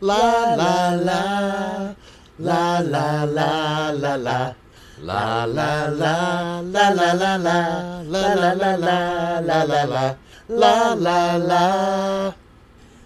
La la la. La la la la la. La la la la la la la la la la la la la la la la la la.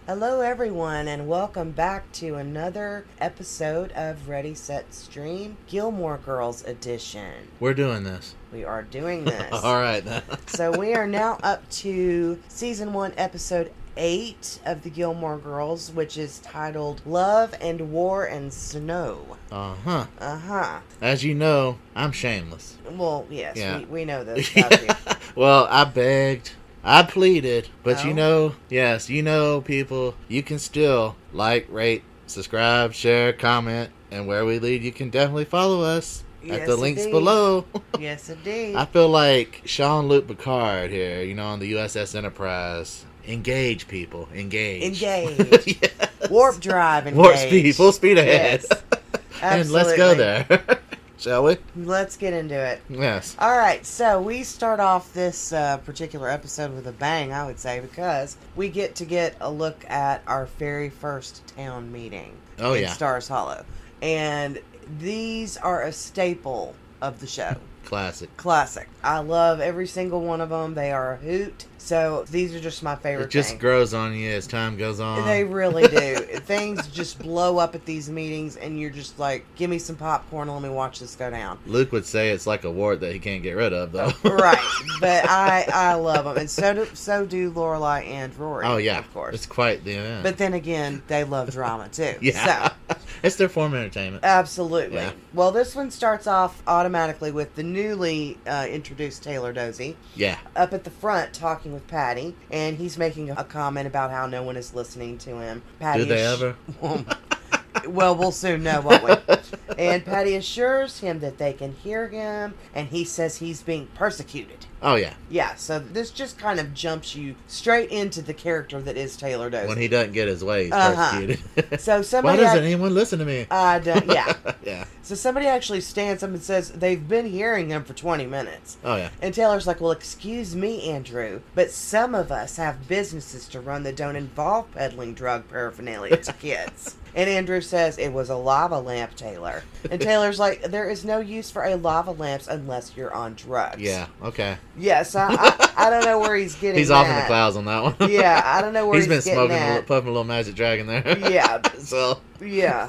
Hello, everyone, and welcome back to another episode of Ready Set Stream Gilmore Girls Edition. We're doing this. We are doing this. All right so we are now up to season one, episode eight of the Gilmore Girls, which is titled Love and War and Snow. Uh huh. Uh huh. As you know, I'm shameless. Well, yes, Yeah. we, we know this well, I begged, I pleaded, but you Oh. know, yes, you know, people, you can still like, rate, subscribe, share, comment, and where we lead, you can definitely follow us at the links indeed. below. Yes, indeed. I feel like Jean-Luc Picard here, you know, on the USS Enterprise. Engage, people. Engage. Engage. yeah. Warp drive and Warp speed, full speed ahead. Yes. and let's go there. Shall we? Let's get into it. Yes. All right, so we start off this uh, particular episode with a bang, I would say, because we get to get a look at our very first town meeting Oh, in yeah. Stars Hollow. And these are a staple of the show. Classic. Classic. I love every single one of them. They are a hoot. So these are just my favorite It just grows on you as time goes on. They really do. Things just blow up at these meetings, and you're just like, give me some popcorn and let me watch this go down. Luke would say it's like a wart that he can't get rid of, though. right, but I I love them, and so do so do Lorelai and Rory. oh yeah, of course. It's quite the event. But then again, they love drama too. yeah, So it's their form of entertainment. absolutely. Yeah. Well, this one starts off automatically with the newly uh, introduced Taylor Dozy yeah, up at the front talking with Patty, and he's making a comment about how no one is listening to him. Patty do they ever? well, we'll soon know, won't we? And Patty assures him that they can hear him, and he says he's being persecuted. oh yeah, Yeah, so this just kind of jumps you straight into the character that is Taylor Dozy. when he doesn't get his way, he's Uh-huh. persecuted. so Why doesn't ac- anyone listen to me? I don't, yeah. yeah. So somebody actually stands up and says they've been hearing him for 20 minutes. Oh yeah. And Taylor's like, well, excuse me, Andrew, but some of us have businesses to run that don't involve peddling drug paraphernalia to kids. And Andrew says it was a lava lamp, Taylor. And Taylor's like, there is no use for a lava lamp unless you're on drugs. Yeah. Okay. Yes, I, I, I don't know where he's getting. He's off in the clouds on that one. Yeah, I don't know where he's he's, been smoking, a little, puffing a little magic dragon there. Yeah. so Yeah.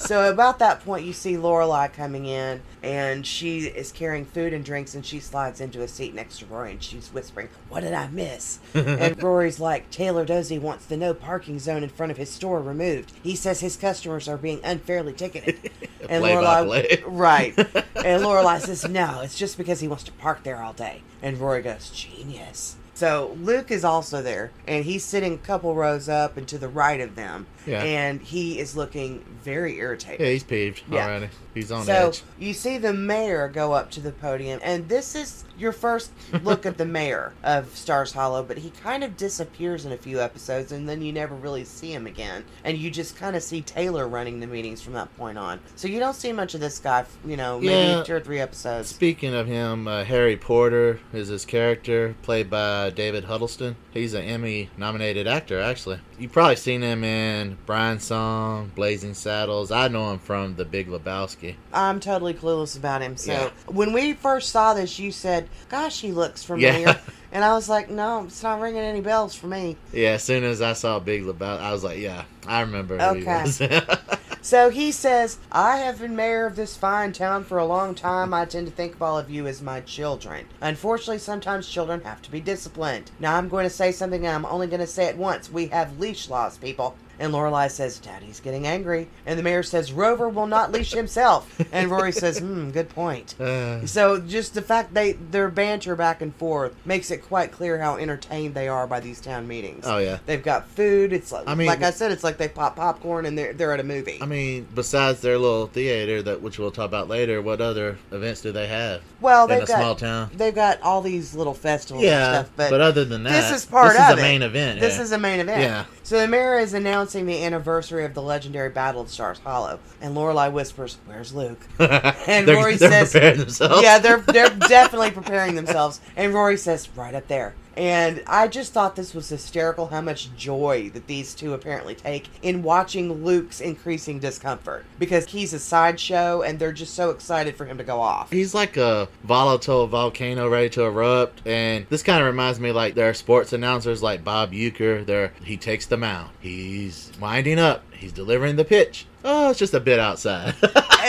So about that point, you see Lorelai coming in, and she is carrying food and drinks, and she slides into a seat next to Rory, and she's whispering, "What did I miss?" and Rory's like, "Taylor Dozy wants the no parking zone in front of his store removed. He says his customers are being unfairly ticketed." And Play Lorelai, right? And Lorelai says, "No, it's just because he wants to park there all day." And Rory goes, "Genius." So Luke is also there, and he's sitting a couple rows up and to the right of them, Yeah. and he is looking very irritated. yeah, he's peeved Yeah. already. He's on edge. so edge. you see the mayor go up to the podium, and this is your first look at the mayor of Stars Hollow. But he kind of disappears in a few episodes, and then you never really see him again. And you just kind of see Taylor running the meetings from that point on. So you don't see much of this guy. You know, maybe Yeah. two or three episodes. Speaking of him, uh, Harry Porter is his character, played by David Huddleston. He's an Emmy-nominated actor, actually. You've probably seen him in Brian's Song, Blazing Saddles. I know him from The Big Lebowski. I'm totally clueless about him. So Yeah. when we first saw this, you said, "Gosh, he looks familiar," Yeah. and I was like, "No, it's not ringing any bells for me." Yeah, as soon as I saw Big Lebowski, I was like, yeah, I remember who Okay. he was. So he says, I have been mayor of this fine town for a long time. I tend to think of all of you as my children. Unfortunately, sometimes children have to be disciplined. Now, I'm going to say something, and I'm only going to say it once. We have leash laws, people. And Lorelai says, Daddy's getting angry. And the mayor says, Rover will not leash himself. And Rory says, Hmm, good point. Uh, So just the fact they their banter back and forth makes it quite clear how entertained they are by these town meetings. oh yeah. They've got food. It's like, I mean- like I said, it's like they pop popcorn and they're they're at a movie. I mean, besides their little theater that which we'll talk about later, what other events do they have well, they've a got small town? they've got all these little festivals Yeah, and stuff, but, but, other than that, this is part this of is a main event. This yeah. is a main event. Yeah. So the mayor is announcing the anniversary of the legendary Battle of Stars Hollow, and Lorelai whispers, "Where's Luke?" And they're, Rory they're says- preparing themselves. yeah, they're they're definitely preparing themselves. And Rory says, "Right up there." And I just thought this was hysterical how much joy that these two apparently take in watching Luke's increasing discomfort because he's a sideshow and they're just so excited for him to go off. He's like a volatile volcano ready to erupt, and this kind of reminds me like there are sports announcers like Bob Uecker. There, he takes the mound. He's winding up. He's delivering the pitch. Oh, it's just a bit outside.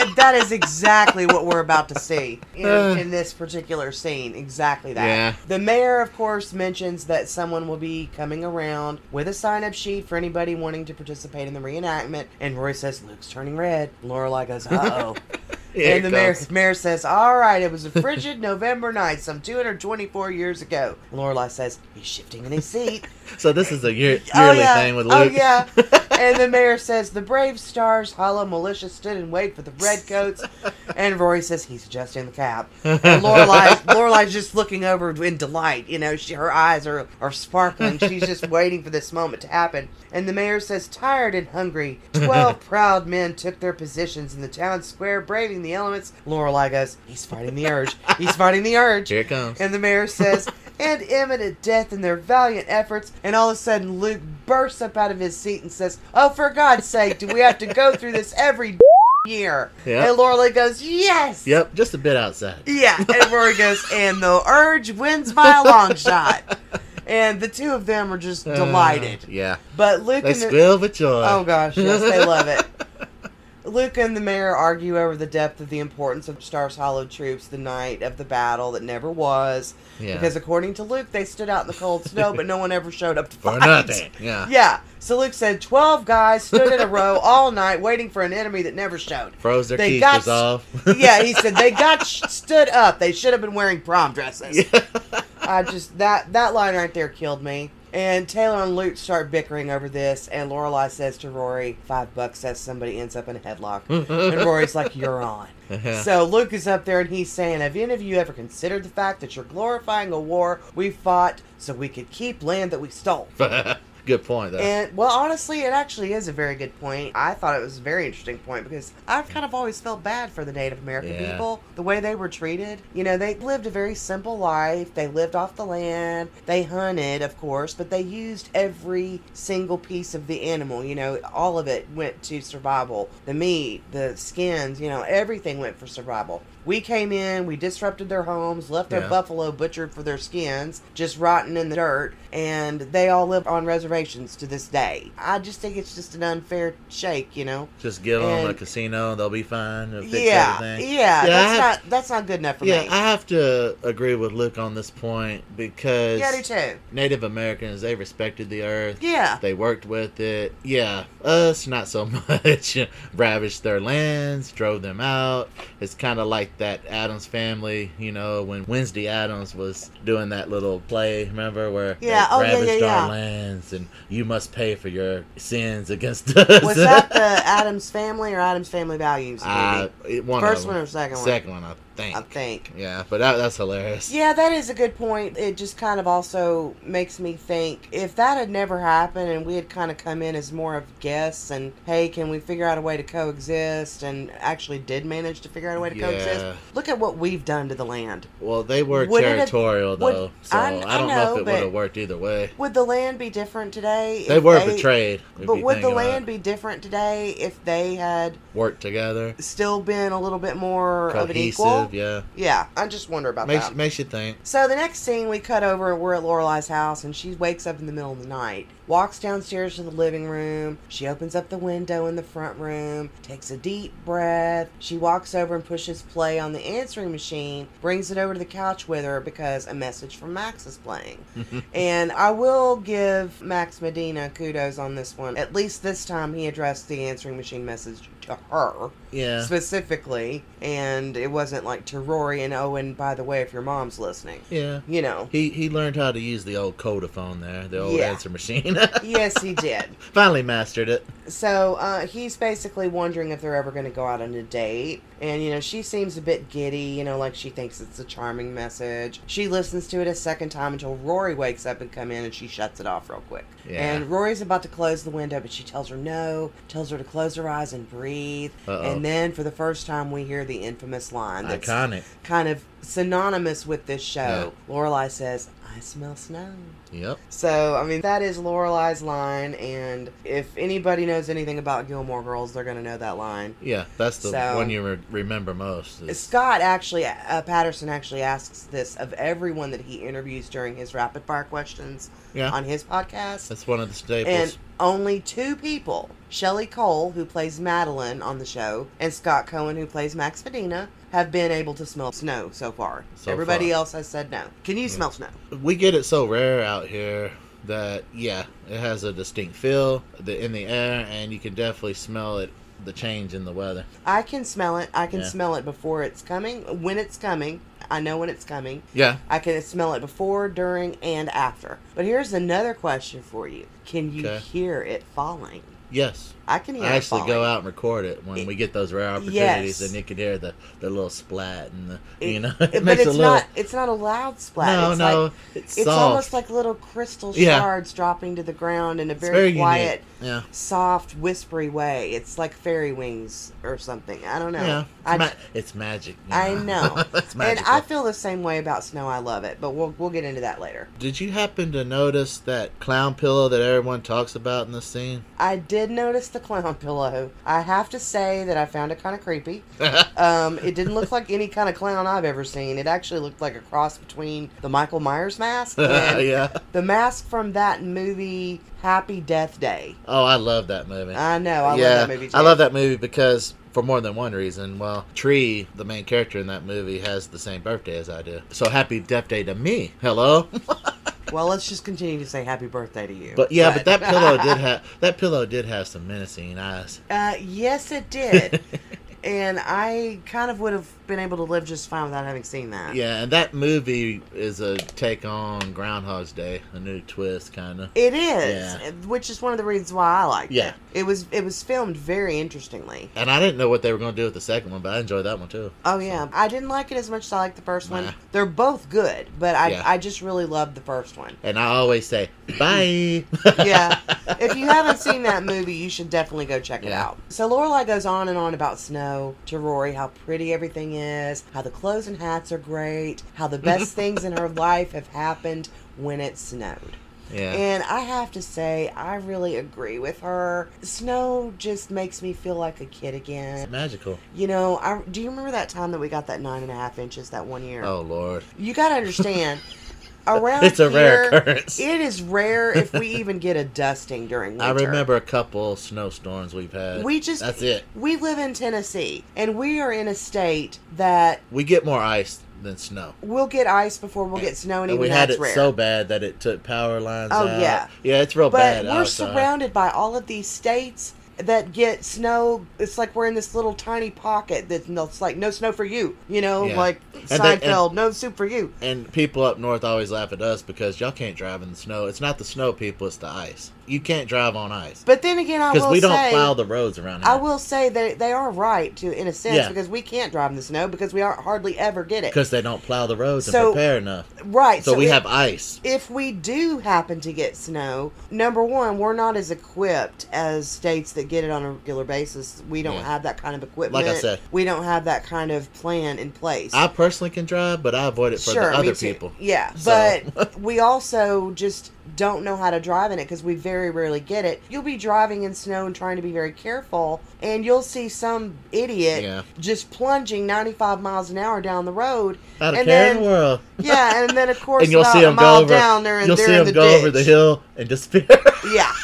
and that is exactly what we're about to see in, Uh. in this particular scene. Exactly that. Yeah. The mayor, of course, mentions that someone will be coming around with a sign up sheet for anybody wanting to participate in the reenactment. And Roy says, Luke's turning red. Lorelai goes, uh oh. Here and the mayor, mayor says, All right, it was a frigid November night some 224 years ago. Lorelai says, He's shifting in his seat. So this is a year, oh, yearly Oh, yeah. thing with Oh, yeah. and the mayor says the brave stars, hollow militia stood in wait for the redcoats. And Rory says he's adjusting the cap. And Lorelai, Lorelai's just looking over in delight. You know, she, her eyes are, are sparkling. She's just waiting for this moment to happen. And the mayor says, tired and hungry, twelve proud men took their positions in the town square, braving the elements. Lorelai goes, he's fighting the urge. He's fighting the urge. Here it comes. And the mayor says, and imminent death in their valiant efforts. And all of a sudden, Luke bursts up out of his seat and says, Oh, for God's sake, do we have to go through this every year? Yep. And Lorelai goes, Yes. Yep, just a bit outside. Yeah. And Rory goes, And the urge wins by a long shot. And the two of them are just Uh, delighted. yeah. But Luke They and the, squeal with joy. Oh gosh, yes, they love it. Luke and the mayor argue over the depth of the importance of Stars Hollow troops the night of the battle that never was. Yeah. Because according to Luke, they stood out in the cold snow, but no one ever showed up to For fight. nothing. Yeah. Yeah. So Luke said 12 guys stood in a row all night waiting for an enemy that never showed. Froze their They got- off. Yeah, he said they got sh- stood up. They should have been wearing prom dresses. I just that that line right there killed me. And Taylor and Luke start bickering over this, and Lorelai says to Rory, five bucks says somebody ends up in a headlock. and Rory's like, You're on. Yeah. So Luke is up there and he's saying, Have any of you ever considered the fact that you're glorifying a war we fought so we could keep land that we stole? Good point, though. And well, honestly, it actually is a very good point. I thought it was a very interesting point because I've kind of always felt bad for the Native American Yeah. people, the way they were treated. You know, they lived a very simple life. They lived off the land. They hunted, of course, but they used every single piece of the animal. You know, all of it went to survival. The meat, the skins, you know, everything went for survival. We came in, we disrupted their homes, left their Yeah. buffalo butchered for their skins, just rotting in the dirt, and they all live on reservations to this day. I just think it's just an unfair shake, you know. Just give them a casino, they'll be fine. They'll yeah, everything. yeah, I that's have- not that's not good enough for Yeah, me. I have to agree with Luke on this point because yeah, I do too. Native Americans they respected the earth. Yeah, They worked with it. Yeah, us not so much. Ravaged their lands, drove them out. It's kind of like that Addams family, you know, when Wednesday Addams was doing that little play. Remember where Yeah, oh, yeah, ravaged yeah, our yeah. lands and you must pay for your sins against us. was that the Addams Family or Addams Family Values? Uh, one First one or second one? Second one, I think. I think. Yeah, but that, that's hilarious. Yeah, that is a good point. It just kind of also makes me think if that had never happened and we had kind of come in as more of guests and hey, can we figure out a way to coexist and actually did manage to figure out a way to Yeah. coexist? Look at what we've done to the land. Well, they were Would it have- territorial would- though, so I- I, I don't know, know, if it would have worked either way. Would the land be different today? They were betrayed. But would the land be different today if they had worked together, still been a little bit more of an equal? Cohesive? Yeah, Yeah, I just wonder about makes that. makes you think. So the next scene, we cut over. And we're at Lorelai's house, and she wakes up in the middle of the night. Walks downstairs to the living room. She opens up the window in the front room. Takes a deep breath. She walks over and pushes play on the answering machine. Brings it over to the couch with her because a message from Max is playing. and I will give Max Medina kudos on this one. At least this time, he addressed the answering machine message to her Yeah, specifically, and it wasn't like to Rory and Owen. By the way, if your mom's listening, yeah. you know. He he learned how to use the old Code-A-Phone there, the old Yeah. answer machine. yes, he did. Finally mastered it. So uh, he's basically wondering if they're ever going to go out on a date. And, you know, she seems a bit giddy, you know, like she thinks it's a charming message. She listens to it a second time until Rory wakes up and come in and she shuts it off real quick. Yeah. And Rory's about to close the window, but she tells her no, tells her to close her eyes and breathe. Uh-oh. And then for the first time, we hear the infamous line that's Iconic. kind of synonymous with this show. Lorelai says, "I smell snow." Yep. So, I mean, that is Lorelai's line, and if anybody knows anything about Gilmore Girls, they're going to know that line. Yeah, that's the So- one you re- remember most. is- Scott actually, uh, Patterson actually asks this of everyone that he interviews during his rapid fire questions yeah, on his podcast. that's one of the staples. And only two people, Shelley Cole, who plays Madeline on the show, and Scott Cohen, who plays Max Medina, have been able to smell snow so far. So Everybody far. else has said no. Can you mm. smell snow? we get it so rare out here that yeah, it has a distinct feel in the air, and you can definitely smell it. The change in the weather. I can smell it. I can Yeah. smell it before it's coming. When it's coming, I know when it's coming. Yeah, I can smell it before, during, and after. But here's another question for you: Can you Okay. hear it falling? yes. I can hear I actually go out and record it when It- we get those rare opportunities, Yes. and you can hear the, the little splat and the It- you know it- it but it's little. not. It's not a loud splat. no, it's no, Like, it's it's almost like little crystal Yeah. shards dropping to the ground in a very, very quiet, Yeah, soft, whispery way. It's like fairy wings or something. I don't know. yeah. It's, I, ma- it's magic. you I know. it's and. I feel the same way about snow. I love it, but we'll we'll get into that later. Did you happen to notice that clown pillow that everyone talks about in the scene? I did notice the clown pillow. I have to say that I found it kind of creepy. Um, it didn't look like any kind of clown I've ever seen. It actually looked like a cross between the Michael Myers mask and yeah. the mask from that movie Happy Death Day. Oh, I love that movie. I know. I yeah, love that movie too. I love that movie because for more than one reason. Well, Tree, the main character in that movie, has the same birthday as I do. So happy Death Day to me. Hello. Well, let's just continue to say happy birthday to you. But yeah, but that pillow did have that pillow did have some menacing eyes. Uh, yes, it did. and I kind of would have been able to live just fine without having seen that. Yeah, and that movie is a take on Groundhog's Day, a new twist, kind of. It is, Yeah. which is one of the reasons why I liked Yeah. it. Yeah, it was it was filmed very interestingly. And I didn't know what they were going to do with the second one, but I enjoyed that one too. Oh yeah, I didn't like it as much as I liked the first one. They're both good, but I Yeah. I just really loved the first one. And I always say bye. Yeah. if you haven't seen that movie, you should definitely go check it out. So Lorelai goes on and on about snow to Rory, how pretty everything is, how the clothes and hats are great, how the best things in her life have happened when it snowed. yeah. And I have to say, I really agree with her. Snow just makes me feel like a kid again. It's magical. You know, I, do you remember that time that we got that nine and a half inches that one year? Oh Lord. You got to understand, around It's a rare occurrence. It is rare if we even get a dusting during winter. I remember a couple snowstorms we've had. We just That's it. We live in Tennessee, and we are in a state that We get more ice than snow. we'll get ice before we'll get snow, and, And even we had that's it rare. so bad that it took power lines Oh, out. yeah. Yeah, it's real but bad. we're outside. surrounded by all of these states that get snow. It's like we're in this little tiny pocket that that's like no snow for you. You know, Yeah. like then- Seinfeld, no soup for you. And people up north always laugh at us because y'all can't drive in the snow. It's not the snow people, it's the ice. You can't drive on ice. But then again, I Because we don't say, plow the roads around here. I will say that they are right to in a sense Yeah. because we can't drive in the snow because we aren't hardly ever get it. Because they don't plow the roads So- and prepare enough. Right. So, we if- have ice. if we do happen to get snow, number one, we're not as equipped as states that get it on a regular basis. We don't Yeah. have that kind of equipment. Like I said. we don't have that kind of plan in place. I personally can drive, but I avoid it for sure, the other people. Yeah, So- but we also just don't know how to drive in it because we very rarely get it. You'll be driving in snow and trying to be very careful, and you'll see some idiot Yeah. just plunging 95 miles an hour down the road. Out of and then, world. Yeah, and then of course and you'll see a them go mile over. down there, and you'll they're see in them the go ditch. over the hill and disappear. Yeah.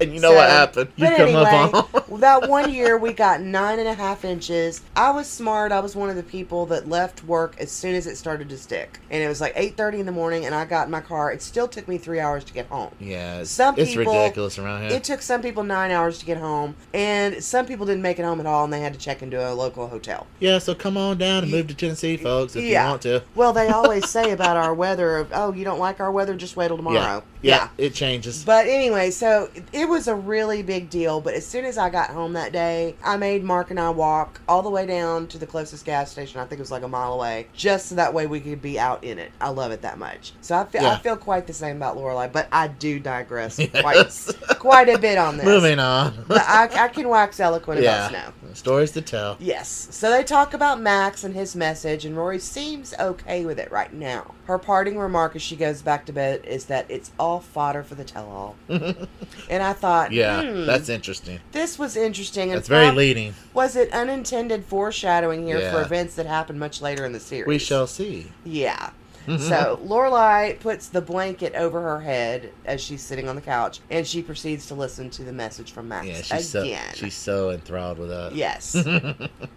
and you know what happened? You come anyway, up on. that one year we got nine and a half inches. I was smart. I was one of the people that left work as soon as it started to stick, and it was like eight thirty in the morning, and I got in my car. It still took me three hours to get home. yeah, it's, Some it's people- ridiculous around here. It took some people nine hours to get home, and some people didn't make it home at all, and they had to check into a local hotel. yeah, so come on down and move to Tennessee, folks, if Yeah. you want to. Well, they always say about our weather of, oh, you don't like our weather, just wait till tomorrow. Yeah, Yeah. it changes. But anyway, so it was a really big deal. But as soon as I got home that day, I made Mark and I walk all the way down to the closest gas station. I think it was like a mile away, just so that way we could be out in it. I love it that much. So I feel I feel quite the same about Lorelai, but I do digress quite Yes. quite a bit on this. Moving on. But I, I can wax eloquent yeah, about snow. Stories to tell. Yes. So they talk about Max and his message, and Rory seems okay with it right now. Her parting remark as she goes back to bed is that it's all fodder for the tell all. and I thought, Yeah, hmm, that's interesting. this was interesting. And That's very leading. Was it unintended foreshadowing here for events that happen much later in the series? We shall see. Yeah. Mm-hmm. So Lorelai puts the blanket over her head as she's sitting on the couch, and she proceeds to listen to the message from Max Yeah, she's so again. she's so enthralled with us. Yes.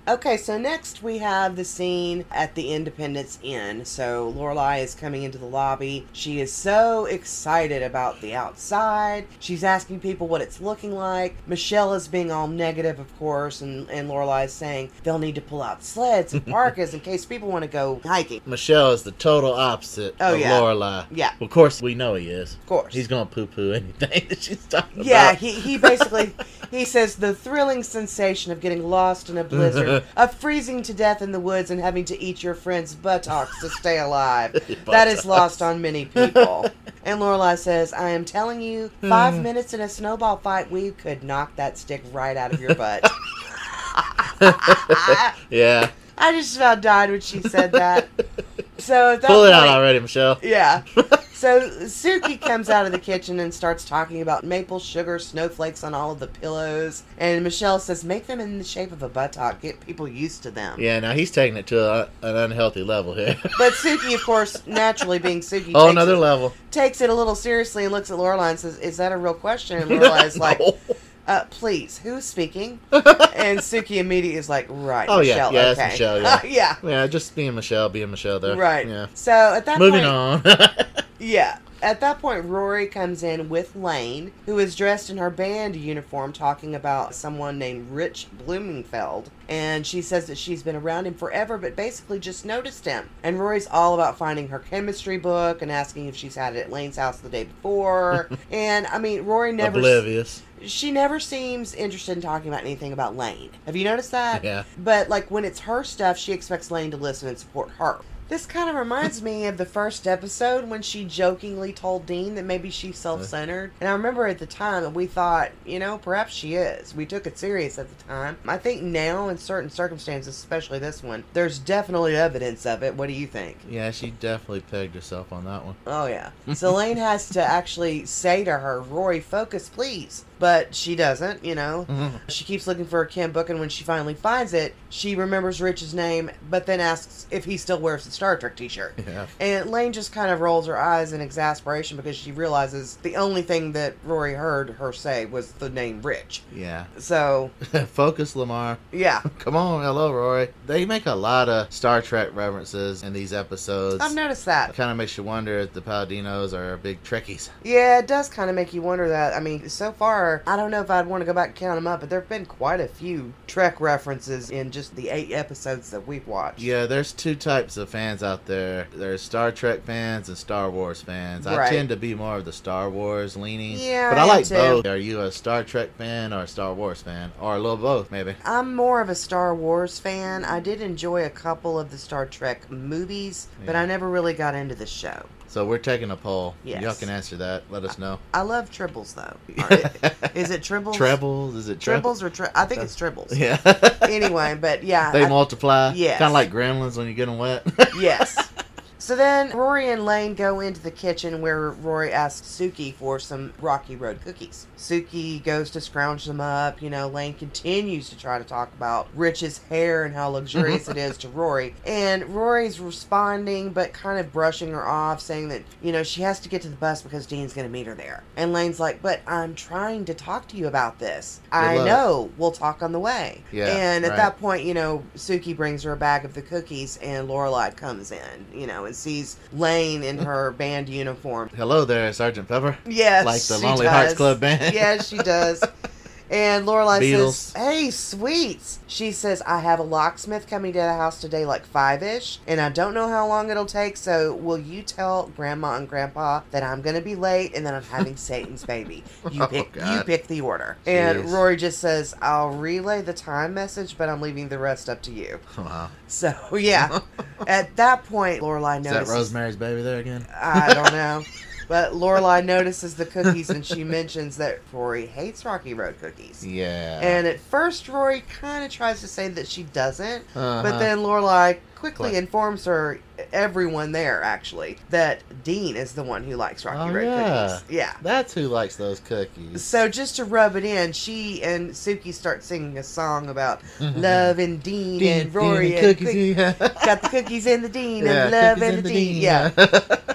Okay, so next we have the scene at the Independence Inn. So Lorelai is coming into the lobby. She is so excited about the outside. She's asking people what it's looking like. Michelle is being all negative, of course, and, and Lorelai is saying they'll need to pull out sleds and parkas in case people want to go hiking. Michelle is the total opposite Oh, of yeah. Lorelai. Yeah. Of course, we know he is. Of course. He's gonna poo-poo anything that she's talking Yeah, about. Yeah, he, he basically he says the thrilling sensation of getting lost in a blizzard, of freezing to death in the woods and having to eat your friend's buttocks to stay alive. that is lost on many people. And Lorelai says, I am telling you, five hmm. minutes in a snowball fight, we could knock that stick right out of your butt. yeah. I just about died when she said that. So Pull it out already, Michelle. Yeah. So Suki comes out of the kitchen and starts talking about maple sugar snowflakes on all of the pillows. And Michelle says, make them in the shape of a buttock. Get people used to them. Yeah, now he's taking it to a, an unhealthy level here. But Suki, of course, naturally being Suki, oh, another it, level. takes it a little seriously and looks at Lorelai and says, is that a real question? And Lorelai's like, No. Uh, please, who's speaking? And Suki immediately is like, right, Oh, yeah. Michelle, Yeah, okay. Michelle, yeah. yeah. Yeah, just being Michelle, being Michelle there. Right. Yeah. So at that Moving point, on. Yeah. At that point, Rory comes in with Lane, who is dressed in her band uniform, talking about someone named Rich Blumenfeld. And she says that she's been around him forever, but basically just noticed him. And Rory's all about finding her chemistry book and asking if she's had it at Lane's house the day before. and I mean, Rory never. Oblivious. She never seems interested in talking about anything about Lane. Have you noticed that? Yeah. But like when it's her stuff, she expects Lane to listen and support her. This kind of reminds me of the first episode when she jokingly told Dean that maybe she's uh-huh. self-centered. And I remember at the time that we thought, you know, perhaps she is. We took it serious at the time. I think now in certain circumstances, especially this one, there's definitely evidence of it. What do you think? Yeah, she definitely pegged herself on that one. Oh yeah. So Lane has to actually say to her, "Rory, focus, please." But she doesn't, you know. Mm-hmm. She keeps looking for a chem book, and when she finally finds it, she remembers Rich's name, but then asks if he still wears the Star Trek T-shirt. Yeah. And Lane just kind of rolls her eyes in exasperation because she realizes the only thing that Rory heard her say was the name Rich. Yeah. So Focus, Lamar. yeah, Come on, hello, Rory. They make a lot of Star Trek references in these episodes. I've noticed It that. kind of makes you wonder if the Palladinos are big Trekkies. Yeah, it does kind of make you wonder that. I mean, so far, I don't know if I'd want to go back and count them up, but there have been quite a few Trek references in just the eight episodes that we've watched. Yeah, there's two types of fans out there. There's Star Trek fans and Star Wars fans. Right. I tend to be more of the Star Wars leaning. Yeah, But I I like too. both. Are you a Star Trek fan or a Star Wars fan? Or a little both, maybe. I'm more of a Star Wars fan. I did enjoy a couple of the Star Trek movies, but I never really got into the show. So we're taking a poll. Yes. Y'all can answer that. Let us know. I love tribbles though. Is it tribbles? Trebles? Is it tre- Tribbles or tri- I think it's tribbles. Yeah. Anyway, but yeah, they I- multiply. Yeah. Kind of like gremlins when you get them wet. yes. So then Rory and Lane go into the kitchen where Rory asks Suki for some Rocky Road cookies. Suki goes to scrounge them up. You know, Lane continues to try to talk about Rich's hair and how luxurious it is to Rory. And Rory's responding, but kind of brushing her off, saying that, you know, she has to get to the bus because Dean's going to meet her there. And Lane's like, but I'm trying to talk to you about this. I luck. know. We'll talk on the way. Yeah, And at right. that point, you know, Suki brings her a bag of the cookies, and Lorelai comes in, you know, and sees Lane in her band uniform. Hello there, Sergeant Pepper. Yes, Like the Lonely does. Hearts Club Band. yes, she does. And Lorelai Beatles. says, "Hey, sweets." She says, "I have a locksmith coming to the house today, like five ish, and I don't know how long it'll take. So, will you tell Grandma and Grandpa that I'm gonna be late and that I'm having Satan's baby? You Oh, pick, you pick the order." And Rory just says, "I'll relay the time message, but I'm leaving the rest up to you." Wow. So, yeah. At that point, Lorelai Is notices. that Rosemary's Baby there again? I don't know. But Lorelai notices the cookies and she mentions that Rory hates Rocky Road cookies. Yeah. And at first, Rory kind of tries to say that she doesn't, but Uh-huh. then Lorelai quickly informs her, everyone there actually, that Dean is the one who likes Rocky Oh, Road yeah. cookies. Yeah. That's who likes those cookies. So just to rub it in, she and Suki start singing a song about love and Dean, and Rory and cookies. cookies. yeah. Got the cookies in the Dean Yeah, and love and in the the Dean. Dean. Yeah.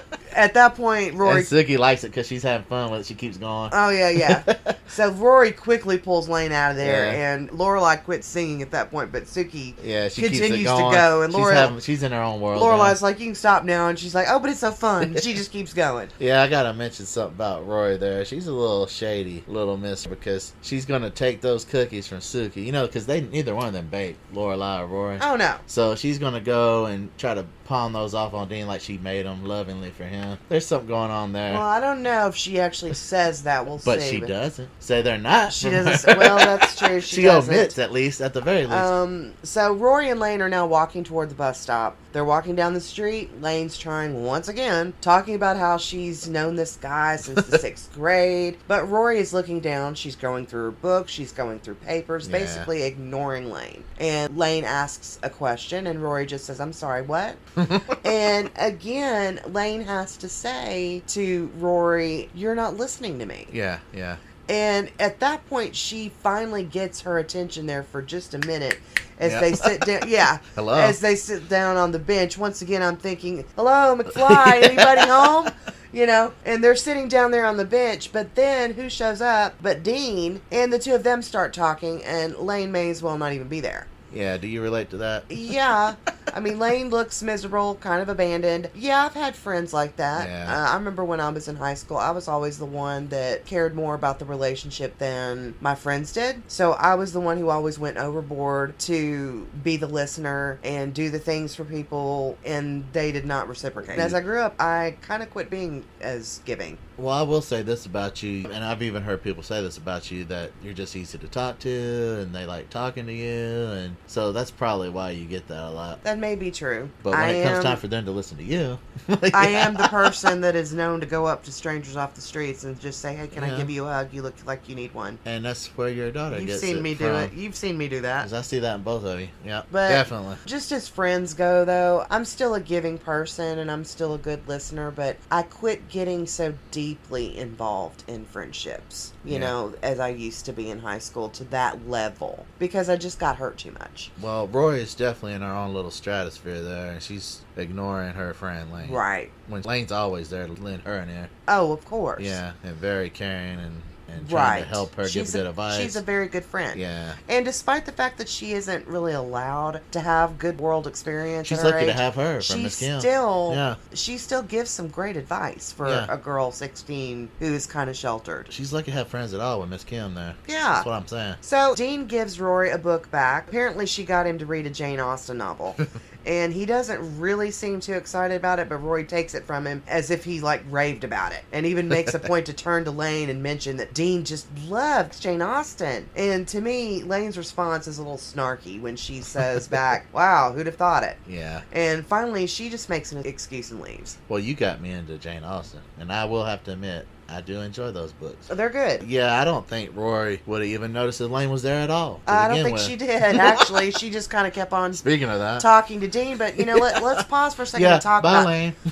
At that point, Rory And Suki likes it because she's having fun with it. She keeps going. Oh yeah, yeah. so Rory quickly pulls Lane out of there, Yeah. and Lorelai quits singing at that point. But Suki, yeah, she continues to go, and she's, having, she's in her own world. Lorelai's now. like, "You can stop now," and she's like, "Oh, but it's so fun." she just keeps going. Yeah, I gotta mention something about Rory there. She's a little shady, little miss, because she's gonna take those cookies from Suki. You know, because they neither one of them bake Lorelai or Rory. Oh no, So she's gonna go and try to pawn those off on Dean like she made them lovingly for him. There's something going on there, well, I don't know if she actually says that. We'll but see. she doesn't say they're not. She doesn't. Say, well, that's true. She, She, doesn't. omits at least, at the very least. Um, so Rory and Lane are now walking toward the bus stop. They're walking down the street. Lane's trying once again, talking about how she's known this guy since the sixth grade. But Rory is looking down. She's going through her book. She's going through papers, Yeah. basically ignoring Lane. And Lane asks a question, and Rory just says, I'm sorry, what? and again, Lane has to say to Rory, You're not listening to me. yeah, yeah. And at that point, she finally gets her attention there for just a minute as Yeah. they sit down. Yeah. Hello. As they sit down on the bench. Once again, I'm thinking, hello, McFly, anybody home? You know, and they're sitting down there on the bench, but then who shows up but Dean? And the two of them start talking, and Lane may as well not even be there. Yeah, do you relate to that? Yeah. I mean, Lane looks miserable, kind of abandoned. Yeah, I've had friends like that. Yeah. Uh, I remember when I was in high school, I was always the one that cared more about the relationship than my friends did. So I was the one who always went overboard to be the listener and do the things for people, and they did not reciprocate. And as I grew up, I kind of quit being as giving. Well, I will say this about you, and I've even heard people say this about you that you're just easy to talk to, and they like talking to you, and so that's probably why you get that a lot. That may be true. But when I it comes am- time for them to listen to you, I am the person that is known to go up to strangers off the streets and just say, "Hey, can I give you a hug? You look like you need one." and that's where your daughter You've seen me do it. You've seen me do that. 'Cause I see that in both of you. Yeah, But- definitely. Just as friends go, though, I'm still a giving person and I'm still a good listener, but I quit getting so deeply involved in friendships, you Yeah. know, as I used to be in high school to that level because I just got hurt too much. Well, Roy is definitely in her own little stratosphere there, and she's ignoring her friend Lane. Right. When Lane's always there to lend her an ear. Oh, of course. Yeah, and very caring and, and trying Right. to help her she's give good a, advice. She's a very good friend. yeah. And despite the fact that she isn't really allowed to have good world experience, She's lucky to have her from she Kim. still Yeah. she still gives some great advice for Yeah. a girl 16 who is kind of sheltered. She's lucky to have friends at all with Miss Kim there. Yeah. That's what I'm saying. So Dean gives Rory a book back. Apparently, she got him to read a Jane Austen novel. and he doesn't really seem too excited about it, but Rory takes it from him as if he like raved about it. And even makes a point to turn to Lane and mention that Dean just loved Jane Austen. And to me, Lane's response is a little snarky when she says back, Wow, who'd have thought it? Yeah. And finally, she just makes an excuse and leaves. Well, you got me into Jane Austen, and I will have to admit, I do enjoy those books. Oh, they're good. Yeah, I don't think Rory would have even noticed that Lane was there at all. I don't think with. she did. Actually, she just kind of kept on Speaking of that, talking to Dean. But you know, let, let's pause for a second yeah, to talk bye, about. Lane.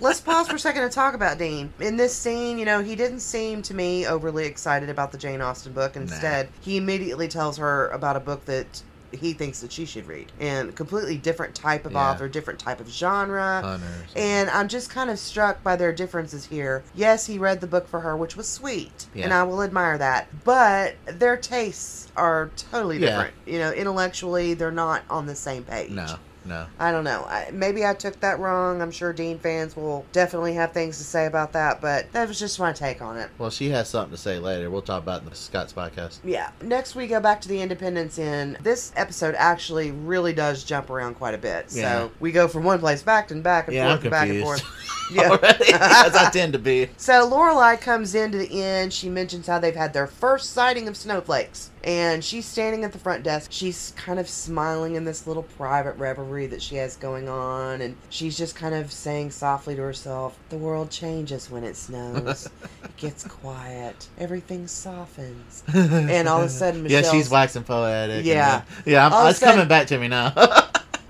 Let's pause for a second to talk about Dean. In this scene, you know, he didn't seem to me overly excited about the Jane Austen book. Instead, he immediately tells her about a book that he thinks that she should read, and completely different type of Yeah. author, different type of genre. Hunters. And I'm just kind of struck by their differences here. Yes, he read the book for her, which was sweet, Yeah. and I will admire that. But their tastes are totally Yeah. different. You know, intellectually, they're not on the same page. no, No. I don't know. I, maybe I took that wrong. I'm sure Dean fans will definitely have things to say about that, but that was just my take on it. Well, she has something to say later. We'll talk about it in the Scott's podcast. Yeah. Next, we go back to the Independence Inn. This episode actually really does jump around quite a bit. Yeah. So we go from one place back and back and Yeah, forth and back and forth. Yeah. Already, as I tend to be. So Lorelai comes into the inn. She mentions how they've had their first sighting of snowflakes. And she's standing at the front desk. She's kind of smiling in this little private reverie that she has going on. And she's just kind of saying softly to herself, The world changes when it snows. it gets quiet. Everything softens. And all of a sudden, yeah, Michelle's- she's waxing poetic. Yeah. yeah. I'm, All of a it's sudden- coming back to me now.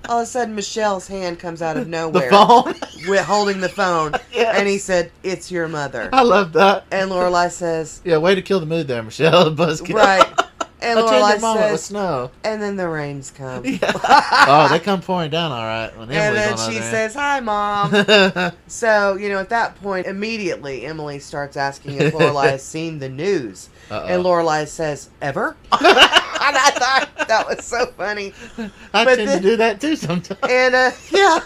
All of a sudden, Michelle's hand comes out of nowhere. the phone. With holding the phone. Yes. And he said, It's your mother. I love that. And Lorelai says, Yeah, way to kill the mood there, Michelle. Buzzkill. Right. And A tender Lorelai moment with says, snow. and then the rains come. Yeah. oh, they come pouring down all right. When and then she says, "Hi, mom." so you know, at that point, immediately Emily starts asking if Lorelai has seen the news, Uh-oh. and Lorelai says, "Ever?" and I thought that was so funny. I but tend the- to do that too sometimes. And uh, yeah.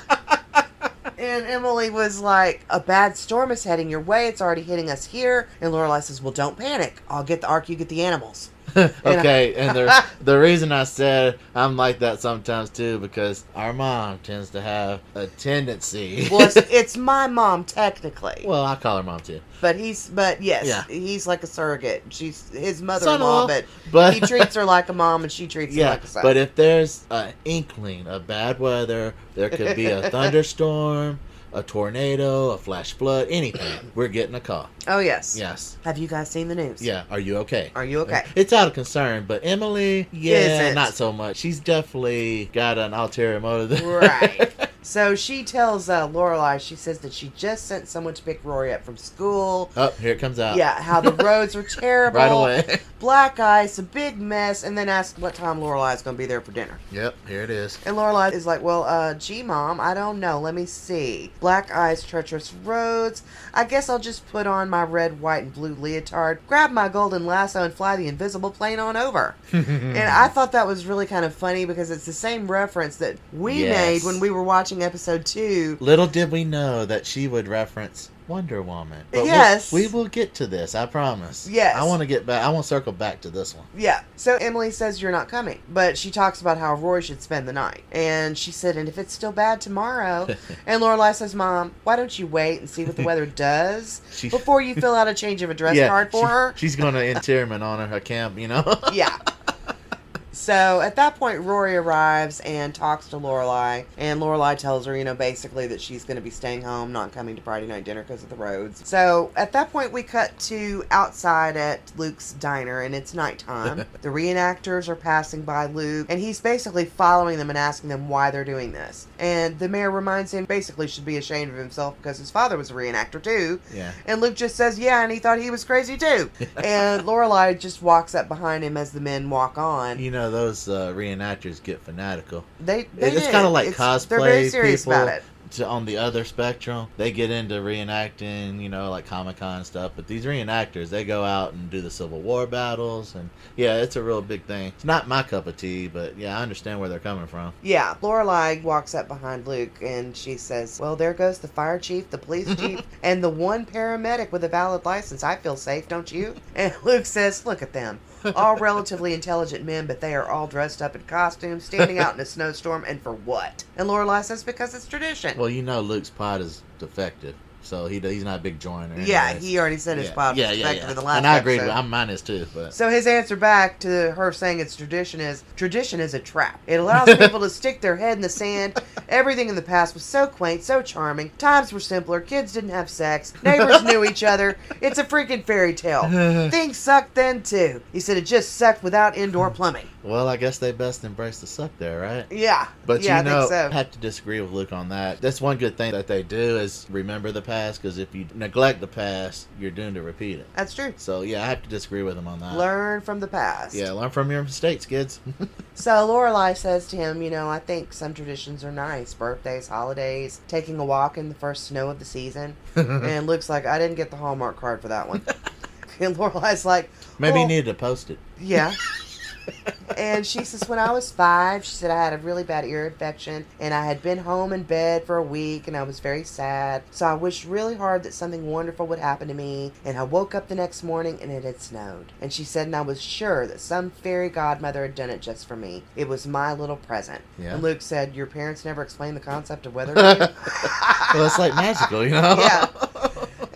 And Emily was like, "A bad storm is heading your way. It's already hitting us here." And Lorelai says, "Well, don't panic. I'll get the ark. You get the animals." okay, and the the reason I said I'm like that sometimes too because our mom tends to have a tendency. Well, it's, it's my mom technically. well, I call her mom too, But he's, but yes, Yeah. he's like a surrogate. She's his mother-in-law, Son-in-law, but, but he treats her like a mom, and she treats him yeah. like a son. But if there's an inkling of bad weather, there could be a thunderstorm, a tornado, a flash flood, anything. We're getting a call. oh yes, Yes. Have you guys seen the news? Yeah. Are you okay? Are you okay? It's out of concern, but Emily, yeah, Isn't. not so much. She's definitely got an ulterior motive. Right. So she tells uh, Lorelai, she says that she just sent someone to pick Rory up from school. oh, here it comes out. Yeah, how the roads were terrible. Right away. Black ice, a big mess, and then asked what time Lorelai is going to be there for dinner. yep, here it is. And Lorelai is like, "Well, uh, gee, mom, I don't know. Let me see. Black eyes, treacherous roads. I guess I'll just put on my red, white, and blue leotard, grab my golden lasso, and fly the invisible plane on over." and I thought that was really kind of funny because it's the same reference that we Yes. made when we were watching episode two. Little did we know that she would reference Wonder Woman. But we'll- Yes. we will get to this. I promise. Yes. I want to get back. I want to circle back to this one. Yeah. So Emily says you're not coming, but she talks about how Roy should spend the night, and she said, "And if it's still bad tomorrow," and Lorelai says, "Mom, why don't you wait and see what the weather does She- before you fill out a change of address card for she- her?" She's going to interment on her, her camp. You know. yeah. So at that point, Rory arrives and talks to Lorelai, and Lorelai tells her, you know, basically that she's going to be staying home, not coming to Friday night dinner because of the roads. So at that point, we cut to outside at Luke's diner, and it's nighttime. the reenactors are passing by Luke, and he's basically following them and asking them why they're doing this. And the mayor reminds him basically should be ashamed of himself because his father was a reenactor too. yeah. And Luke just says, "Yeah," and he thought he was crazy too. and Lorelai just walks up behind him as the men walk on. You know those uh, reenactors get fanatical. They, they it's kind of like It's- cosplay They're very serious people about it. to- on the other spectrum. They get into reenacting, you know, like Comic Con stuff. But these reenactors, they go out and do the Civil War battles, and yeah, it's a real big thing. It's not my cup of tea, but yeah, I understand where they're coming from. Yeah, Lorelai walks up behind Luke and she says, "Well, there goes the fire chief, the police chief, and the one paramedic with a valid license. I feel safe, don't you?" And Luke says, "Look at them." All relatively intelligent men, but they are all dressed up in costumes, standing out in a snowstorm, and for what? And Lorelai says, because it's tradition. Well, you know, Luke's pod is defective, so he he's not a big joiner. yeah, he already said his yeah. yeah, yeah, yeah. the last And I agree. with I'm mine is too, but So his answer back to her saying it's tradition is tradition is a trap. It allows people to stick their head in the sand. Everything in the past was so quaint, so charming. Times were simpler. Kids didn't have sex. Neighbors knew each other. It's a freaking fairy tale. Things sucked then too. He said it just sucked without indoor plumbing. Well, I guess they best embrace the suck there, right? Yeah. But yeah, you know, I think so. I have to disagree with Luke on that. That's one good thing that they do is remember the past, because if you neglect the past, you're doomed to repeat it. That's true. So yeah, I have to disagree with him on that. Learn from the past. Yeah, learn from your mistakes, kids. So Lorelai says to him, you know, I think some traditions are nice. Birthdays, holidays, taking a walk in the first snow of the season. and Luke's like, I didn't get the Hallmark card for that one. and Lorelai's like, Maybe well, you needed to post it. Yeah. And she says, when I was five, she said I had a really bad ear infection and I had been home in bed for a week and I was very sad. So I wished really hard that something wonderful would happen to me. And I woke up the next morning and it had snowed. And she said, and I was sure that some fairy godmother had done it just for me. It was my little present. Yeah. And Luke said, Your parents never explained the concept of weather well, it's like magical, you know. Yeah.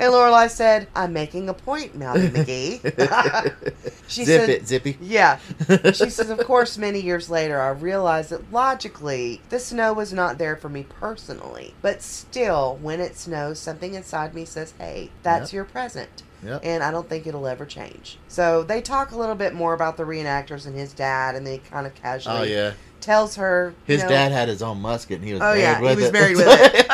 And Lorelai said, I'm making a point, Mounty McGee. she Zip said, it, Zippy. Yeah. She says, of course, many years later, I realized that logically, the snow was not there for me personally. But still, when it snows, something inside me says, hey, that's Yep. your present. Yep. And I don't think it'll ever change. So they talk a little bit more about the reenactors and his dad, and they kind of oh, casually Oh yeah. tells her. you His know- dad had his own musket, and he was Oh, married yeah, he was it. married with it.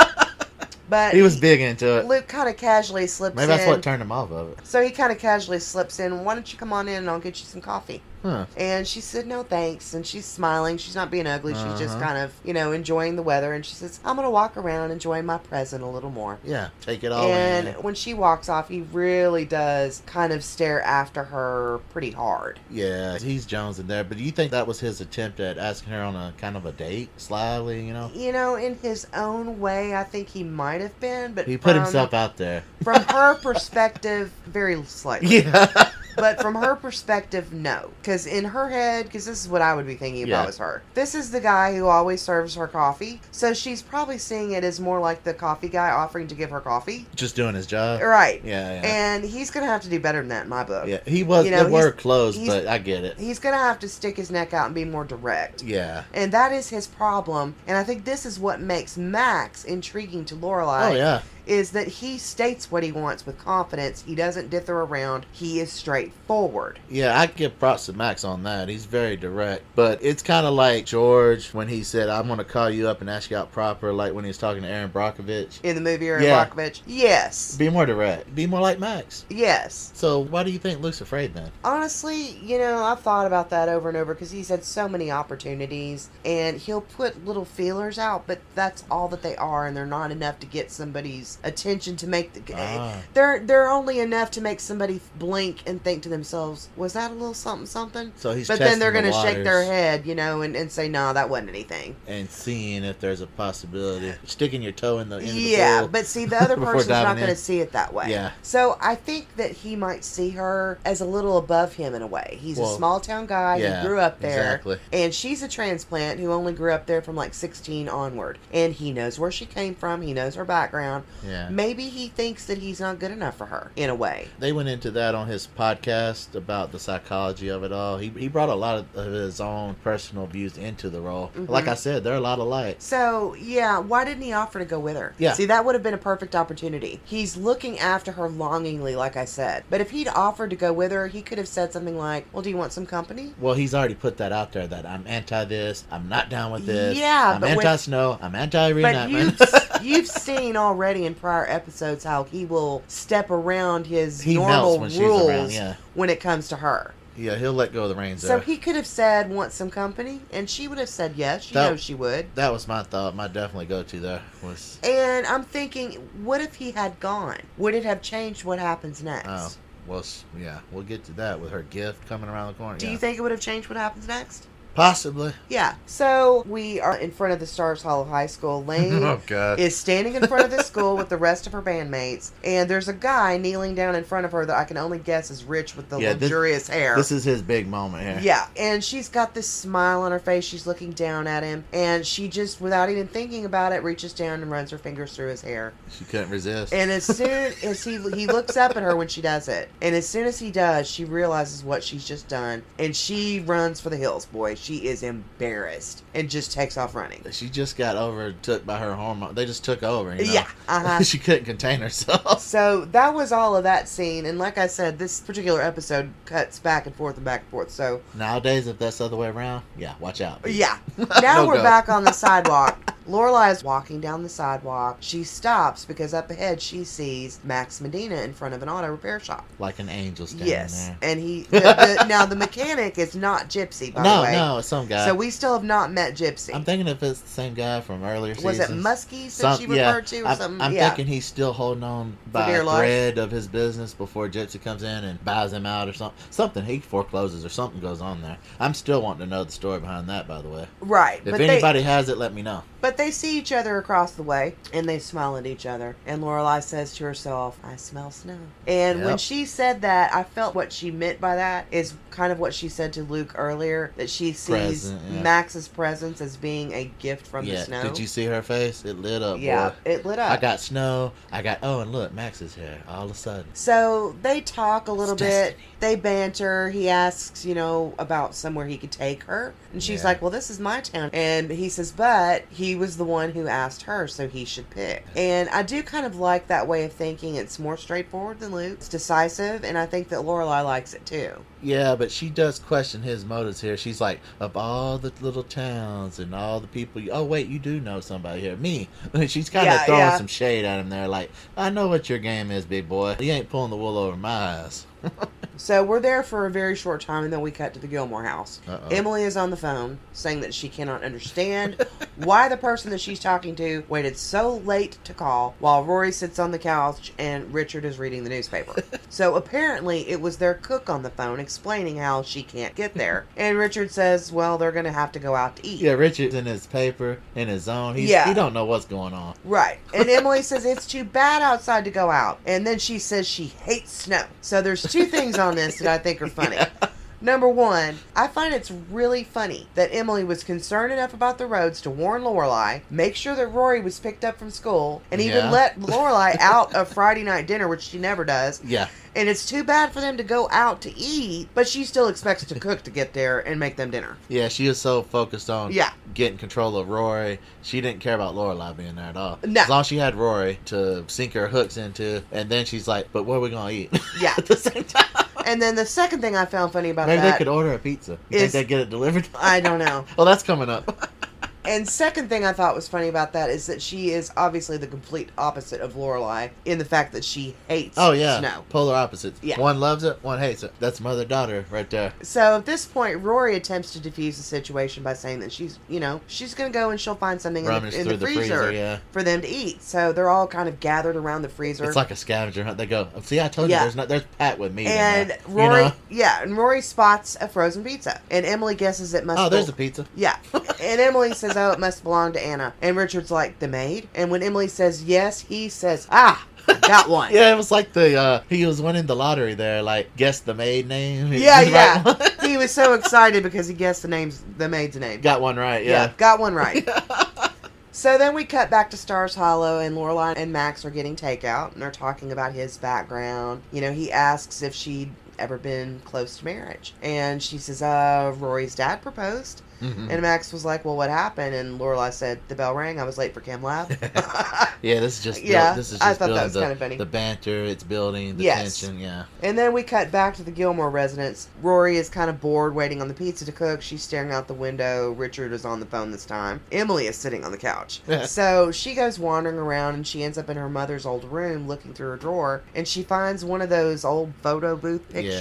But he was big into it. Luke kind of casually slips in. Maybe that's what turned him off of it. so he kind of casually slips in. Why don't you come on in and I'll get you some coffee? Huh. And she said, no thanks. And she's smiling. She's not being ugly. She's just Uh-huh. kind of, you know, enjoying the weather. And she says, I'm going to walk around, enjoying my present a little more. Yeah. Take it all and in. when she walks off, he really does kind of stare after her pretty hard. Yeah, he's Jones in there. But do you think that was his attempt at asking her on a kind of a date, slyly? You know, You know, in his own way, I think he might have been, but he put from- himself out there. from her perspective, very slightly. Yeah. But from her perspective, no. Because in her head, because this is what I would be thinking if I was her. This is the guy who always serves her coffee. So she's probably seeing it as more like the coffee guy offering to give her coffee. Just doing his job. Right. Yeah, yeah. And he's going to have to do better than that in my book. yeah, he was. You know, they were close, but I get it. He's going to have to stick his neck out and be more direct. Yeah. And that is his problem. And I think this is what makes Max intriguing to Lorelai. Oh yeah. Is that he states what he wants with confidence. He doesn't dither around. He is straightforward. Yeah, I give props to Max on that. He's very direct. But it's kind of like George when he said, I'm going to call you up and ask you out proper, like when he was talking to Erin Brockovich. In the movie Erin Yeah. Brockovich. Yes. Be more direct. Be more like Max. Yes. So why do you think Luke's afraid then? Honestly, you know, I've thought about that over and over because he's had so many opportunities and he'll put little feelers out, but that's all that they are and they're not enough to get somebody's attention to make the Ah. they're they're only enough to make somebody blink and think to themselves, was that a little something something? So he's but then they're going the to shake their head, you know, and, and say, no, that wasn't anything. and seeing if there's a possibility. Sticking your toe in the end Yeah, of the pool. but see, the other person's not going to see it that way. Yeah. So I think that he might see her as a little above him in a way. He's Well, a small town guy yeah, who grew up there. exactly. And she's a transplant who only grew up there from like 16 onward. And he knows where she came from, he knows her background. Yeah. Maybe he thinks that he's not good enough for her, in a way. They went into that on his podcast about the psychology of it all. He, he brought a lot of, of his own personal views into the role. Mhm. Like I said, they're a lot alike. So, yeah, why didn't he offer to go with her? Yeah. See, that would have been a perfect opportunity. He's looking after her longingly, like I said. But if he'd offered to go with her, he could have said something like, Well, do you want some company? Well, he's already put that out there that I'm anti this, I'm not down with this. Yeah, I'm anti snow, I'm anti But reenactment. you've seen already in prior episodes how he will step around his He melts normal when she's rules around, yeah. when it comes to her. yeah, he'll let go of the reins So there. he could have said, "Want some company?" and she would have said yes. She That- knows she would. that was my thought. My definitely go to there was And I'm thinking, what if he had gone? Would it have changed what happens next? oh well s- yeah we'll get to that with her gift coming around the corner. Do yeah. you think it would have changed what happens next? Possibly? Yeah. So we are in front of the Stars Hollow High School. Lane oh god. is standing in front of the school with the rest of her bandmates, and there's a guy kneeling down in front of her that I can only guess is rich with the Yeah, this- luxurious hair. This is his big moment here. yeah, and she's got this smile on her face. She's looking down at him, and she just, without even thinking about it, reaches down and runs her fingers through his hair. She couldn't resist. And as soon as he he looks up at her when she does it, and as soon as he does, she realizes what she's just done, and she runs for the hills. Boy, she is embarrassed and just takes off running. she just got overtook by her hormone. They just took over. You know? Yeah, uh-huh. she couldn't contain herself. So that was all of that scene, and like I said, this particular episode cuts back and forth and back and forth. So Nowadays, if that's the other way around, yeah, watch out. yeah, now No we're go. back on the sidewalk, Lorelai is walking down the sidewalk. She stops because up ahead she sees Max Medina in front of an auto repair shop. Like an angel standing Yes, there. and he the, the, now the mechanic is not Gypsy by the No, way. no, Oh, it's some guy. So we still have not met Gypsy. I'm thinking if it's the same guy from earlier was it. Muskie that she yeah, referred to or I'm, something? I'm yeah. thinking he's still holding on by a thread of his business before Gypsy comes in and buys him out or something. Something he forecloses or something goes on there. I'm still wanting to know the story behind that, by the way. right, If anybody has it, let me know. But they see each other across the way and they smile at each other. And Lorelai says to herself, "I smell snow." And when she said that, I felt what she meant by that is kind of what she said to Luke earlier that she sees Present, yeah. Max's presence as being a gift from the snow. did you see her face? It lit up. yeah, boy. it lit up. I got snow. I got. Oh, and look, Max is here. All of a sudden. So they talk a little It's bit. destiny. They banter. He asks, you know, about somewhere he could take her. And she's Yeah. like, well, this is my town. And he says, but he was the one who asked her, so he should pick. And I do kind of like that way of thinking. It's more straightforward than Luke. It's decisive. And I think that Lorelai likes it too. Yeah, but she does question his motives here. She's like, of all the little towns and all the people. You, oh wait, you do know somebody here. Me. She's kind of Yeah, throwing yeah. some shade at him there. Like, I know what your game is, big boy. You ain't pulling the wool over my eyes. So we're there for a very short time, and then we cut to the Gilmore house. Uh-oh. Emily is on the phone saying that she cannot understand why the person that she's talking to waited so late to call while Rory sits on the couch and Richard is reading the newspaper. so apparently it was their cook on the phone explaining how she can't get there. And Richard says, well, they're going to have to go out to eat. Yeah, Richard's in his paper, in his zone. He's, Yeah. He don't know what's going on. Right. And Emily says it's too bad outside to go out. And then she says she hates snow. So there's two things on this that I think are funny. Number one, I find it's really funny that Emily was concerned enough about the roads to warn Lorelai, make sure that Rory was picked up from school, and even Yeah. let Lorelai out of Friday night dinner, which she never does. Yeah. And it's too bad for them to go out to eat, but she still expects to cook to get there and make them dinner. Yeah, she was so focused on Yeah. getting control of Rory. She didn't care about Lorelai being there at all. No. As long as she had Rory to sink her hooks into, and then she's like, "But what are we gonna eat?" Yeah. at the same time. And then the second thing I found funny about Maybe that, they could order a pizza. You is- think they get it delivered? I don't know. well, that's coming up. And second thing I thought was funny about that is that she is obviously the complete opposite of Lorelai in the fact that she hates oh yeah, snow. polar opposites. Yeah. One loves it, one hates it. That's mother daughter right there. So at this point, Rory attempts to defuse the situation by saying that she's, you know, she's gonna go and she'll find something in, the, in the the freezer, freezer, yeah. for them to eat. So they're all kind of gathered around the freezer. It's like a scavenger hunt. They go, oh, see, I told Yeah. you, there's not, there's Pat with me. and there." You Rory, know? yeah, and Rory spots a frozen pizza, and Emily guesses it must. Oh, there's a pizza. Yeah. And Emily says, oh, it must belong to Anna. And Richard's like, the maid? And when Emily says yes, he says, ah, got one. Yeah, it was like the uh he was winning the lottery there. Like, guess the maid name. Yeah, yeah. he was so excited because he guessed the name's the maid's name. Got one right. yeah. Yeah. got one right. So then we cut back to Stars Hollow, and Lorelai and Max are getting takeout, and they're talking about his background. You know, he asks if she'd ever been close to marriage, and she says, "Uh, Rory's dad proposed." Mhm. And Max was like, "Well, what happened?" And Lorelai said, "The bell rang. I was late for Chem Lab." yeah, this is just build- Yeah, this is I thought that was the, kinda funny. the banter. It's building the Yes. tension. Yeah. And then we cut back to the Gilmore residence. Rory is kind of bored waiting on the pizza to cook. She's staring out the window. Richard is on the phone this time. Emily is sitting on the couch. so she goes wandering around and she ends up in her mother's old room looking through her drawer and she finds one of those old photo booth Yeah.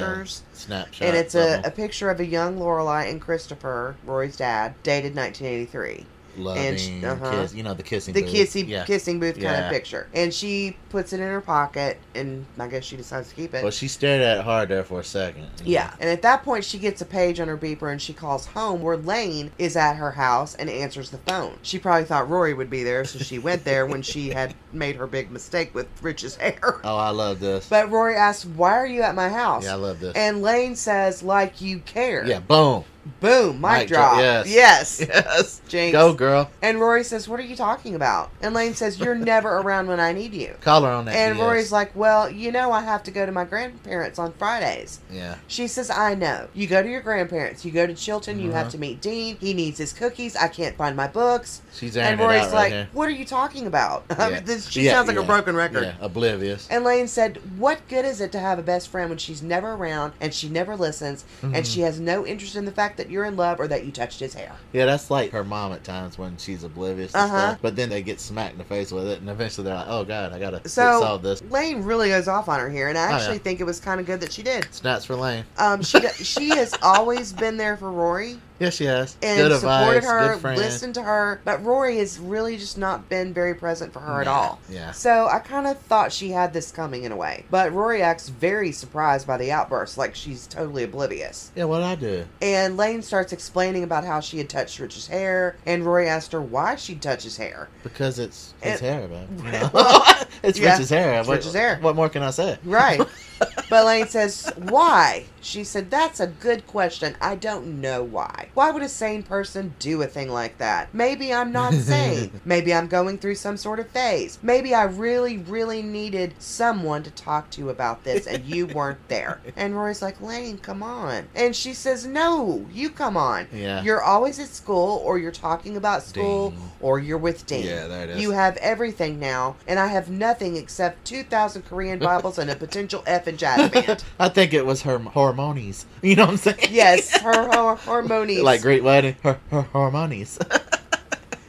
Snapshot. And it's a, a picture of a young Lorelai and Christopher, Rory's dad, dated 1983. Loving sh- uh-huh. kiss. You know the kissing. the booth. kissy Yeah. kissing booth kind of picture. And she puts it in her pocket and I guess she decides to keep it. Well, she stared at it hard there for a second. Yeah, know. and at that point, she gets a page on her beeper and she calls home where Lane is at her house and answers the phone. She probably thought Rory would be there, so she went there when she had made her big mistake with Rich's hair. Oh, I love this. But Rory asks, Why are you at my house? yeah, I love this. And Lane says, Like you care. yeah, boom. Boom, mic, Mic drop. drop, yes. Yes. Yes. Jinx. Go, girl. And Rory says, What are you talking about? And Lane says, You're never around when I need you. Call her on that. And BS. Rory's like, Well, you know, I have to go to my grandparents on Fridays. Yeah. She says, I know. You go to your grandparents. You go to Chilton. You have Uh-huh. to meet Dean. He needs his cookies. I can't find my books. She's and Rory's right like, here. What are you talking about? I mean, Yeah. this, she sounds like a broken record. Yeah, oblivious. And Lane said, What good is it to have a best friend when she's never around and she never listens and Mm-hmm. she has no interest in the fact that you're in love or that you touched his hair. Yeah, that's like her mom at times when she's oblivious to Uh-huh. stuff. But then they get smacked in the face with it, and eventually they're like, "Oh God, I gotta So- solve this." Lane really goes off on her here, and I Oh, yeah. actually think it was kind of good that she did. Snaps for Lane. Um, she she has always been there for Rory Yeah, she has. and good supported advice, her, good listened to her, but Rory has really just not been very present for her at all. Yeah. So I kind of thought she had this coming in a way, but Rory acts very surprised by the outburst, like she's totally oblivious. Yeah, what I do? And Lane starts explaining about how she had touched Rich's hair, and Rory asked her why she'd touch his hair. Because it's his It- hair, man. You know? Well, it's yeah, Rich's hair. it's what, Rich's hair. What more can I say? Right. but Lane says, Why? She said, That's a good question. I don't know why. Why would a sane person do a thing like that? Maybe I'm not sane. Maybe I'm going through some sort of phase. Maybe I really, really needed someone to talk to about this and you weren't there. And Rory's like, Lane, come on. And she says, No, you come on. Yeah. You're always at school or you're talking about school Dean. or you're with Dean. Yeah, there it is. You have everything now, and I have nothing except 2,000 Korean Bibles and a potential F in jazz band. I think it was her harmonies. You know what I'm saying? Yes, her, her hormonies. like Great Wedding, her, her hormonies.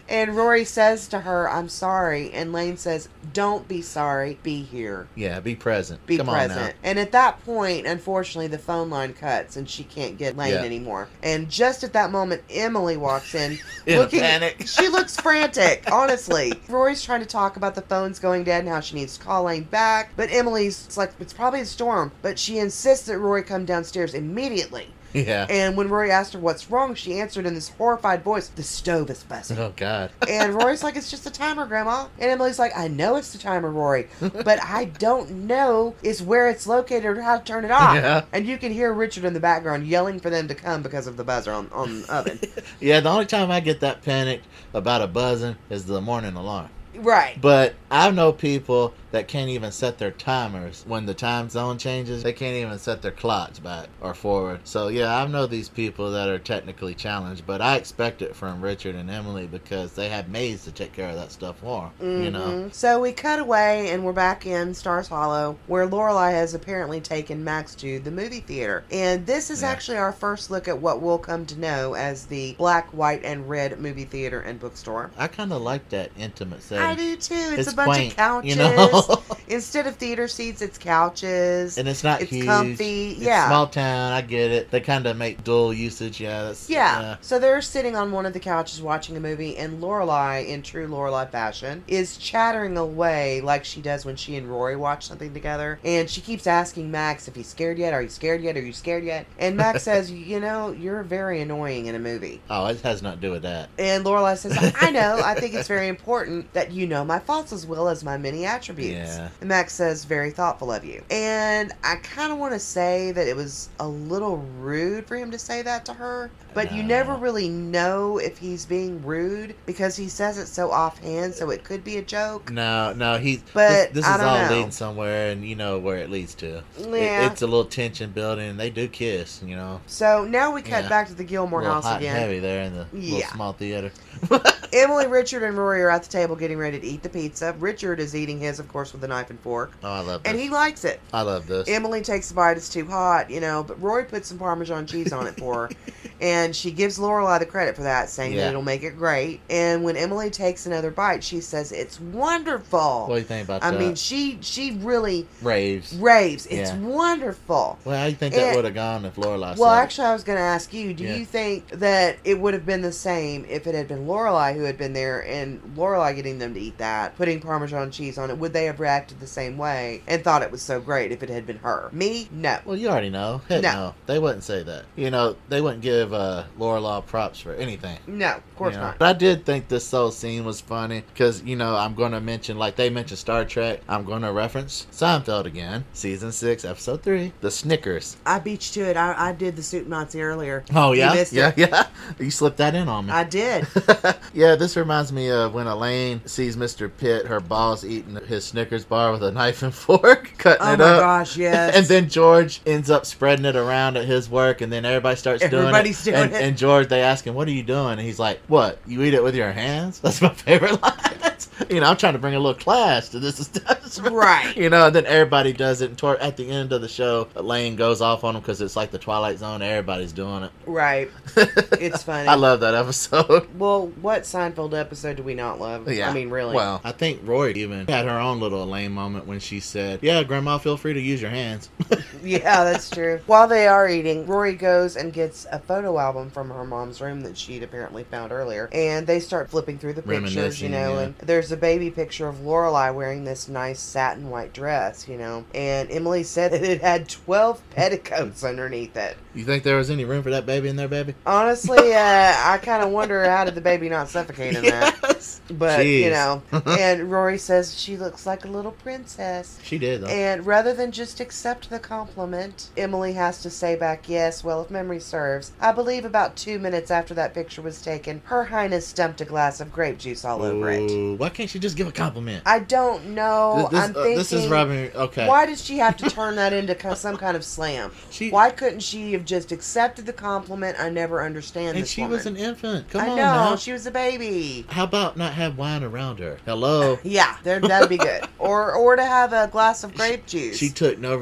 And Rory says to her, I'm sorry. And Lane says, Don't be sorry. Be here. yeah, be present. Be Come present. on now. And at that point, unfortunately, the phone line cuts and she can't get Lane Yeah. anymore. And just at that moment, Emily walks in. In looking, panic. She looks frantic, honestly. Rory's trying to talk about the phones going dead and how she needs to call Lane back. But Emily's it's like, it's probably a storm. But she insists that Rory come downstairs immediately. Yeah. And when Rory asked her what's wrong, she answered in this horrified voice, The stove is buzzing. Oh God. And Rory's like, it's just a timer, Grandma. And Emily's like, I know it's the timer, Rory, but I don't know is where it's located or how to turn it off. Yeah. And you can hear Richard in the background yelling for them to come because of the buzzer on, on the oven. Yeah, the only time I get that panicked about a buzzing is the morning alarm. Right. But I know people that can't even set their timers when the time zone changes. They can't even set their clocks back or forward. So yeah, I know these people that are technically challenged, but I expect it from Richard and Emily because they have maids to take care of that stuff for 'em, You know. Mhm. So we cut away and we're back in Stars Hollow, where Lorelai has apparently taken Max to the movie theater. And this is Yeah. actually our first look at what we'll come to know as the black, white, and Read movie theater and bookstore. I kind of like that intimate setting. I do too. It's, It's a bunch quaint, of couches. you know? Instead of theater seats, it's couches. and it's not It's huge. comfy, It's yeah. small town. I get it. They kind of make dual usage. Yeah, that's Yeah. So they're sitting on one of the couches watching a movie, and Lorelai, in true Lorelai fashion, is chattering away like she does when she and Rory watch something together. And she keeps asking Max if he's scared yet. Are you scared yet? Are you scared yet? And Max says, "You know, you're very annoying in a movie." Oh, it has nothing to do with that. And Lorelai says, "I know. I think it's very important that you know my faults as well as my many attributes." Yeah. And Max says, "Very thoughtful of you." And I kind of want to say that it was a little rude for him to say that to her, but you never really know if he's being rude because he says it so offhand, so it could be a joke. No, no, he's. But this, this is all know. leading somewhere, and you know where it leads to. It- Yeah. it's a little tension building. and They do kiss, you know. So now we cut Yeah. back to the Gilmore house again. heavy there in the Yeah. little small theater. Emily, Richard, and Rory are at the table getting ready to eat the pizza. Richard is eating his, of course, with a knife and fork, Oh, I love this. and he likes it. I love this. Emily takes a bite, it's too hot, you know, but Rory puts some Parmesan cheese on it for her. And she gives Lorelai the credit for that, saying that it'll make it great. And when Emily takes another bite, she says, It's wonderful. what do you think about I that? I mean, she she really raves. raves. It's Yeah. wonderful. Well, how do you think that would have gone if Lorelai Well, it? actually, I was going to ask you. Do Yeah. you think that it would have been the same if it had been Lorelai who had been there and Lorelai getting them to eat that, putting Parmesan cheese on it? Would they have reacted the same way and thought it was so great if it had been her? Me, no. Well, you already know. No. no. They wouldn't say that. You know, they wouldn't give uh, Lorelai props for anything. No, of course you know. not. But I did think this whole scene was funny because, you know, I'm going to mention, like they mentioned Star Trek, I'm going to reference Seinfeld again. Season 6, Episode 3, The Snickers. I beat you to it. I, I did the soup Nazi earlier. Oh, You yeah? missed yeah, it. yeah. You slipped that in on me. I did. yeah, this reminds me of when Elaine sees Mr. Pitt, her boss, eating his Snickers bar with a knife and fork, cutting Oh it my up. gosh, yes. And then George ends up spreading it around at his work, and then everybody starts Everybody's doing doing it. it. and, and George, they ask him, "What are you doing?" And he's like, "What? You eat it with your hands?" That's my favorite line. That's, you know, I'm trying to bring a little class to this. Right. You know, and then everybody does it. And toward, at the end of the show, Elaine goes off on him because it's like the Twilight Zone. Everybody's doing it. Right. It's funny. I love that episode. Well, what Seinfeld episode do we not love? Yeah. I mean, really. Well, I think Roy even had her own little Elaine moment when she said, "Yeah, Grandma, feel free to use your hands." Yeah, that's true. While they are eating, Rory goes and gets a photo album from her mom's room that she'd apparently found earlier. And they start flipping through the pictures, you know, yeah. and there's a baby picture of Lorelai wearing this nice satin white dress, you know. And Emily said that it had 12 petticoats underneath it. you think there was any room for that baby in there, baby? Honestly, uh, I kind of wonder how did the baby not suffocate in that. Yes. But, you know, and Rory says she looks like a little princess. She did though. And rather than just accept the compliment, Emily has to say back, yes, well, if memory serves, I believe about two minutes after that picture was taken, Her Highness dumped a glass of grape juice all over it. Why can't she just give a compliment? I don't know. this, I'm uh, thinking. this is rubbing. Okay. Why did she have to turn that into some kind of slam? She Why couldn't she have just accepted the compliment? I never understand and this she woman. was an infant. Come I on know now. she was a baby. How about not have wine around her? Hello. Yeah, there, that'd be good. or or to have a glass of grape juice. She took no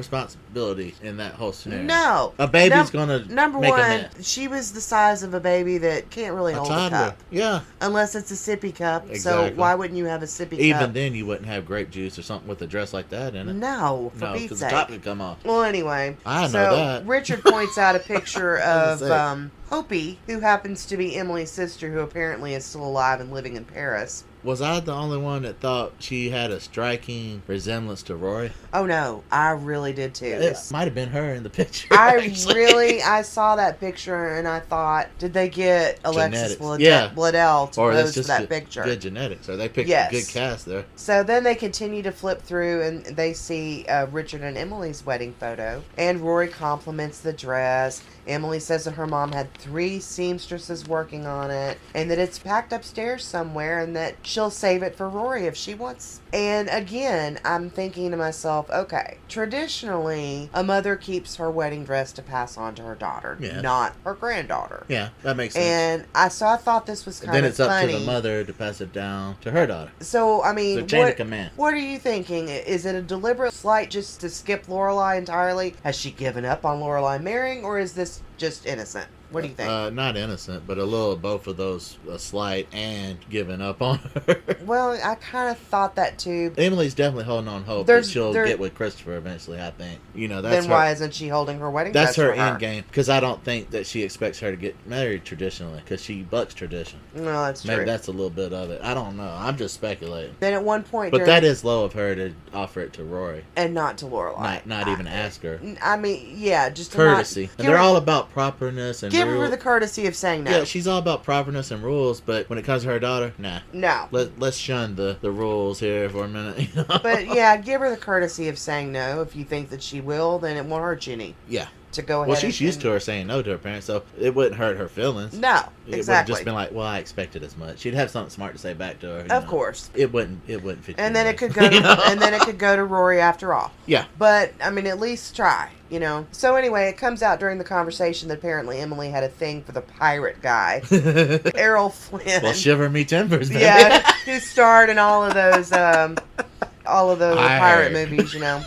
responsibility in that whole scenario. no. A baby's Num- gonna Number make one, she was the size of a baby that can't really A hold a cup Yeah. unless it's a sippy cup. Exactly. So why wouldn't you have a sippy cup? Even cup? then, you wouldn't have grape juice or something with a dress like that in it. No, for No, because the top could come off. Well, anyway, I know so that. Richard points out a picture of um, Hopie, who happens to be Emily's sister, who apparently is still alive and living in Paris. Was I the only one that thought she had a striking resemblance to Rory? Oh no, I really did too. It might have been her in the picture. I actually. really, I saw that picture and I thought, did they get Alexis. Blade- Yeah. Bledel to or pose for that good, picture? good genetics, or they picked Yes. a good cast there. So then they continue to flip through and they see uh, Richard and Emily's wedding photo. And Rory compliments the dress. Emily says that her mom had three seamstresses working on it and that it's packed upstairs somewhere and that she'll save it for Rory if she wants. And again, I'm thinking to myself, okay, traditionally, a mother keeps her wedding dress to pass on to her daughter, Yeah. not her granddaughter. Yeah, that makes sense. And I so I thought this was kind then of Then it's up funny. to the mother to pass it down to her daughter. So I mean, chain what, of command. what are you thinking? Is it a deliberate slight just to skip Lorelai entirely? Has she given up on Lorelai marrying, or is this just innocent? What do you think? Uh, not innocent, but a little of both of those, a slight and giving up on her. well, I kind of thought that too. Emily's definitely holding on hope There's- that she'll there- get with Christopher eventually. I think you know that's then her, why isn't she holding her wedding that's dress her for end game because I don't think that she expects her to get married traditionally because she bucks tradition. No, that's Maybe true. that's a little bit of it. I don't know. I'm just speculating. Then at one point, But during- that is low of her to offer it to Rory, and not to Lorelai. not not even ask her. I mean, yeah, just to not- Courtesy, and they're all about properness and give rule- her the courtesy of saying no. Yeah, she's all about properness and rules, but when it comes to her daughter, nah. no. Let let's shun the the rules here for a minute. You know? But yeah, give her the courtesy of saying no. If you think that she will, then it won't hurt you any yeah. To go ahead. Well, she's and, used to her saying no to her parents, so it wouldn't hurt her feelings. No, It would have exactly. just been like, well, I expected as much. She'd have something smart to say back to her. of know. course. It wouldn't. It wouldn't fit. And then it could go. To, and then it could go to Rory after all. Yeah. But I mean, at least try. You know. So anyway, it comes out during the conversation that apparently Emily had a thing for the pirate guy, Errol Flynn. well, shiver me timbers, baby. yeah, who starred in all of those, um, all of those pirate movies. You know.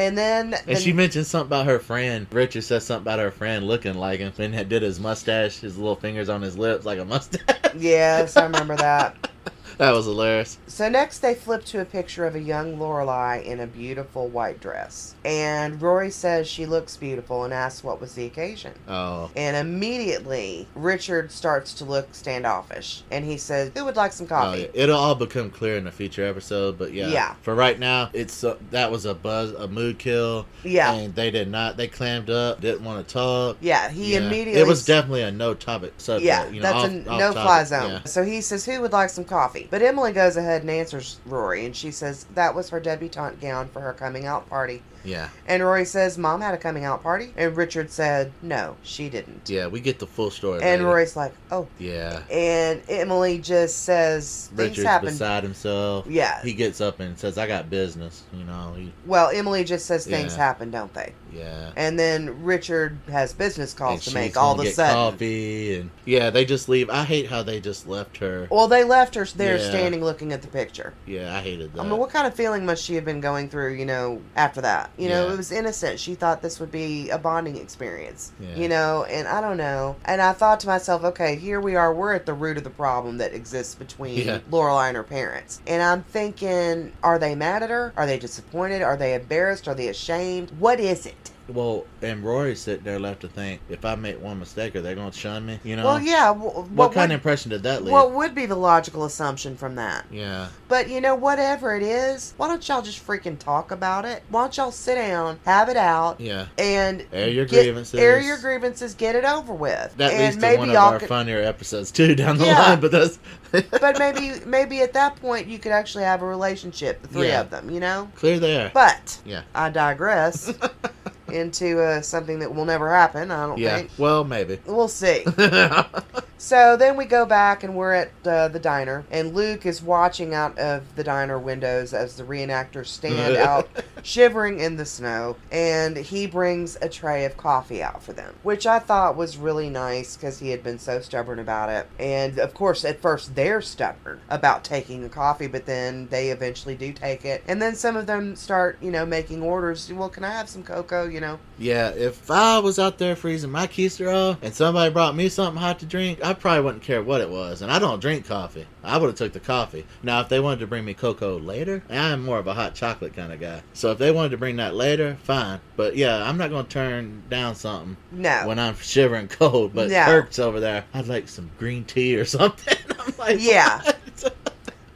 And then, And the- she mentioned something about her friend. Richard said something about her friend looking like him. And did his mustache, his little fingers on his lips like a mustache. yes, I remember that. that was hilarious. So next they flip to a picture of a young Lorelai in a beautiful white dress. And Rory says she looks beautiful and asks what was the occasion. Oh, And immediately Richard starts to look standoffish. And he says, Who would like some oh coffee? yeah. It'll all become clear in a future episode, but yeah. Yeah. For right now, it's uh, that was a buzz, a mood kill, yeah. and they did not. They clammed up, didn't want to talk. Yeah, he Yeah. immediately It was definitely a no topic subject. Yeah, you know, that's off- a no fly zone. yeah. So he says, Who would like some coffee? But Emily goes ahead and answers Rory, and she says that was her debutante gown for her coming out party Yeah. And Rory says, Mom had a coming out party. And Richard said, No, she didn't. Yeah, we get the full story. And later. Rory's like, Oh. Yeah. And Emily just says, Things Richard's happen. beside himself. Yeah. He gets up and says, "I got business." You know. He, Well, Emily just says things Yeah. happen, don't they? yeah. And then Richard has business calls And to make all of a sudden. coffee and yeah, they just leave. I hate how they just left her. Well, they left her there Yeah. standing looking at the picture. Yeah, I hated that. I mean, what kind of feeling must she have been going through, you know, after that? You know, Yeah. it was innocent. She thought this would be a bonding experience, Yeah. you know, and I don't know. And I thought to myself, okay, here we are. We're at the root of the problem that exists between Yeah. Lorelai and her parents. And I'm thinking, are they mad at her? Are they disappointed? Are they embarrassed? Are they ashamed? What is it? Well, and Rory's sitting there left to think, if I make one mistake, are they going to shun me? You know. Well, yeah. w- What, What, kind would, of impression did that leave? what would be the logical assumption from that? yeah. But you know, whatever it is, why don't y'all just freaking talk about it? Why don't y'all sit down, have it out, Yeah. and Air your get- grievances. air your grievances, get it over with. That and leads to maybe one of our could, funnier episodes too down the Yeah. line. But that's. but maybe maybe at that point you could actually have a relationship, the three Yeah. of them, you know. clear there. But Yeah. I digress into uh, something that will never happen. I don't Yeah. think. Well, maybe. We'll see. So then we go back and we're at uh, the diner, and Luke is watching out of the diner windows as the reenactors stand out shivering in the snow, and he brings a tray of coffee out for them, which I thought was really nice because he had been so stubborn about it. And of course, at first they're stubborn about taking the coffee, but then they eventually do take it, and then some of them start, you know, making orders. Well, can I have some cocoa? You know, Yeah, if I was out there freezing my keister off and somebody brought me something hot to drink, I probably wouldn't care what it was. And I don't drink coffee. I would have took the coffee. Now, if they wanted to bring me cocoa later, I'm more of a hot chocolate kind of guy. So if they wanted to bring that later, fine. But yeah, I'm not to turn down something no. when I'm shivering cold. But No. Kirk's over there, I'd like some green tea or something. I'm like, Yeah. what?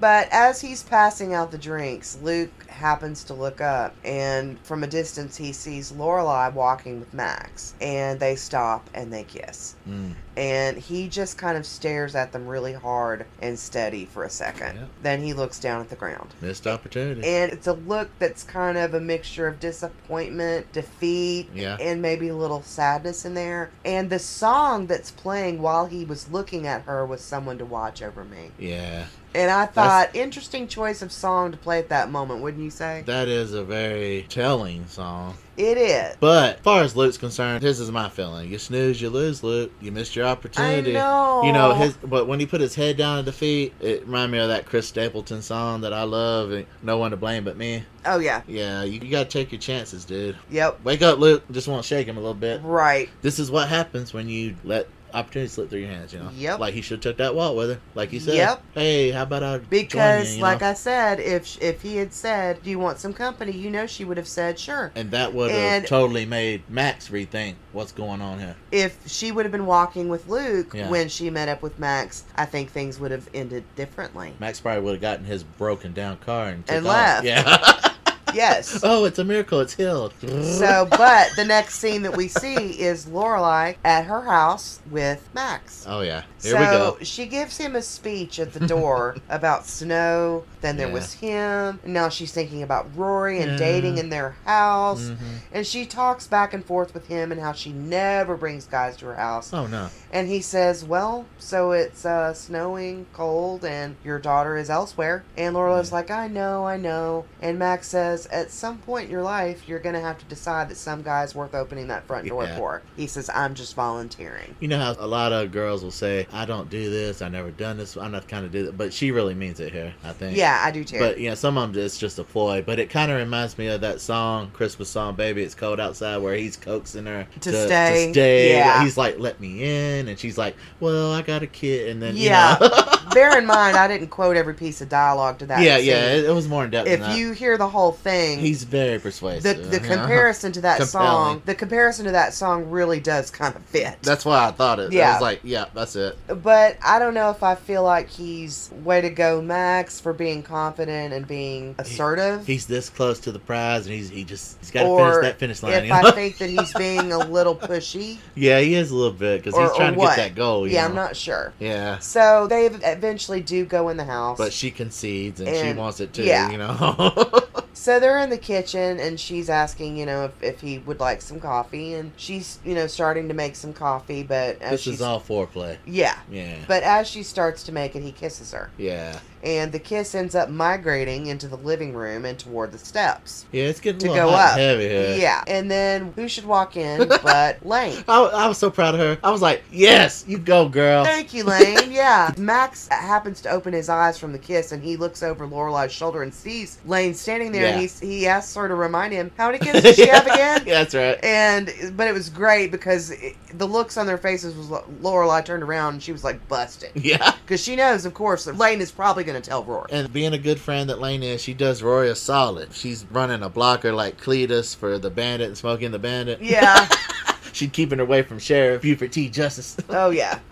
But as he's passing out the drinks, Luke happens to look up, and from a distance, he sees Lorelai walking with Max, and they stop and they kiss. Mm, And he just kind of stares at them really hard and steady for a second. Yep. Then he looks down at the ground. missed opportunity. And it's a look that's kind of a mixture of disappointment, defeat, Yeah. and maybe a little sadness in there. And the song that's playing while he was looking at her was Someone to Watch Over Me. yeah. And I thought, interesting choice of song to play at that moment, wouldn't you say? That is a very telling song. It is. But as far as Luke's concerned, this is my feeling. You snooze, you lose, Luke. You missed your opportunity. I know. You know, his but when he put his head down at defeat, it reminded me of that Chris Stapleton song that I love, and No One to Blame But Me. Oh, yeah. Yeah, you, you gotta take your chances, dude. Yep. Wake up, Luke. Just want to shake him a little bit. Right. This is what happens when you let opportunity slip through your hands, you know? Yep. Like he should have took that walk with her, like you said. Yep. Hey, how about I Because, join you, you like know? I said, if if he had said, "Do you want some company?" you know, she would have said, "Sure." And that would have totally made Max rethink what's going on here. If she would have been walking with Luke Yeah. when she met up with Max, I think things would have ended differently. Max probably would have gotten his broken down car and, took And off. left. Yeah. Yes. oh, it's a miracle. It's healed. So, but the next scene that we see is Lorelai at her house with Max. Oh yeah. Here so we go. she gives him a speech at the door about snow. Then there Yeah. was him. Now she's thinking about Rory and Yeah. dating in their house. Mhm. And she talks back and forth with him and how she never brings guys to her house. Oh no. And he says, Well, so it's uh, snowing, cold, and your daughter is elsewhere. And Lorelai's Yeah. like, I know, I know. And Max says, At some point in your life, you're going to have to decide that some guy's worth opening that front door Yeah. for. He says, I'm just volunteering. You know how a lot of girls will say, "I don't do this. I never done this. I'm not kind of do that," but she really means it here. I think. Yeah, I do too. But you know, some of them it's just a ploy. But it kind of reminds me of that song, Christmas song, "Baby It's Cold Outside," where he's coaxing her To stay. To stay. Yeah. He's like, "Let me in," and she's like, "Well, I got a kid," and then Yeah. You know, Bear in mind, I didn't quote every piece of dialogue to that. yeah, scene. yeah. It, it was more in depth. If than that. you hear the whole thing, he's very persuasive. the you uh-huh. know? comparison to that song, the comparison to that song really does kind of fit. That's why I thought it. Yeah. I was like, yeah, that's it. But I don't know if I feel like he's way to go, Max, for being confident and being assertive. He's this close to the prize, and he's he just he's got to finish that finish line. if? I think that he's being a little pushy, yeah, he is a little bit because he's trying to what? get that goal. Yeah, know? I'm not sure. Yeah, So they eventually do go in the house. but she concedes and, she wants it too. yeah. You know. So they're in the kitchen, and she's asking, you know, if, if he would like some coffee, and she's, you know, starting to make some coffee, but as This she's is all foreplay. yeah, Yeah. but as she starts to make it, he kisses her, yeah. And the kiss ends up migrating into the living room and toward the steps Yeah, it's getting to a little go up. heavy here. Yeah, and then who should walk in but Lane? I, I was so proud of her. I was like, yes, you go, girl. Thank you, Lane. Yeah. Max happens to open his eyes from the kiss, and he looks over Lorelai's shoulder and sees Lane standing there, and Yeah. he he asks her to remind him how many kisses did she have again. yeah, that's right. And but it was great because it, the looks on their faces was Lorelai turned around and she was like busted Yeah. because she knows, of course, Lane is probably going to tell Rory. And being a good friend that Lane is, she does Rory a solid. She's running a blocker like Cletus for the Bandit and Smokey and the Bandit. Yeah. She's keeping her away from Sheriff Buford T. Justice. oh yeah.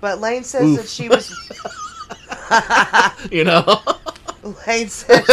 But Lane says Oof. that she was. you know? Lane says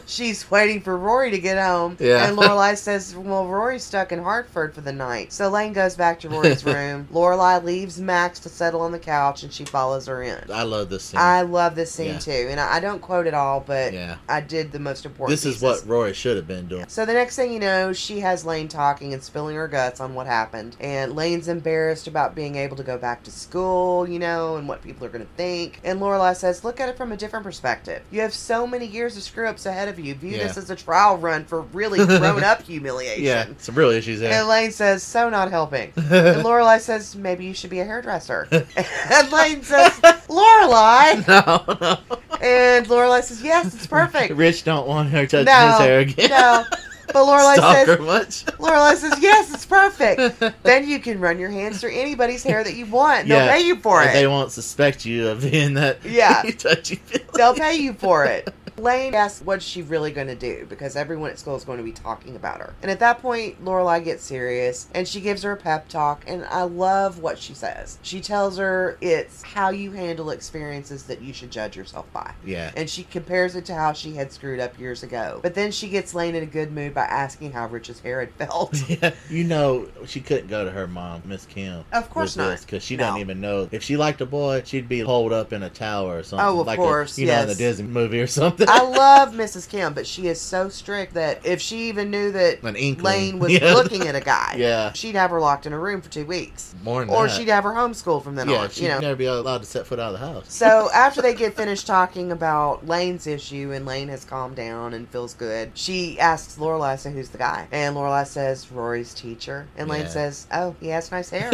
she's waiting for Rory to get home. Yeah. And Lorelai says, Well, Rory's stuck in Hartford for the night. So Lane goes back to Rory's room. Lorelai leaves Max to settle on the couch and she follows her in. I love this scene. I love this scene Yeah. too. And I, I don't quote it all, but yeah. I did the most important This is what Rory should have been doing. So the next thing you know, she has Lane talking and spilling her guts on what happened. And Lane's embarrassed about being able to go back to school, you know, and what people are going to think. And Lorelai says, look at it from a different perspective. You have so many years of screw ups ahead of you. View Yeah. this as a trial run for really grown up humiliation. Yeah, some real issues there. And Lane says, so not helping. And Lorelai says, maybe you should be a hairdresser. and Lane says, Lorelai. no, no. And Lorelai says, yes, it's perfect. Rich don't want her touching No, his hair again. no. But Lorelai says, much. Lorelai says, yes, it's perfect. then you can run your hands through anybody's hair that you want. and They'll pay you for it. They won't suspect you of being that Yeah. touchy. They'll pay you for it. Lane asks what's she really going to do because everyone at school is going to be talking about her. And at that point, Lorelai gets serious and she gives her a pep talk. And I love what she says. She tells her it's how you handle experiences that you should judge yourself by. Yeah. And she compares it to how she had screwed up years ago. But then she gets Lane in a good mood by asking how Rich's hair had felt. Yeah, you know she couldn't go to her mom, Miss Kim. Of course not. because she No. doesn't even know if she liked a boy, she'd be holed up in a tower or something. Oh, of like course, a, you know, in the. Disney movie or something. I love Mrs. Kim, but she is so strict that if she even knew that An. Lane was Yeah. looking at a guy, Yeah. she'd have her locked in a room for two weeks. More than Or that. she'd have her homeschooled from then yeah, on, she'd you know. never be allowed to set foot out of the house. So after they get finished talking about Lane's issue and Lane has calmed down and feels good, she asks Lorelai, so who's the guy? And Lorelai says, Rory's teacher. And Lane Yeah. says, oh, he has nice hair.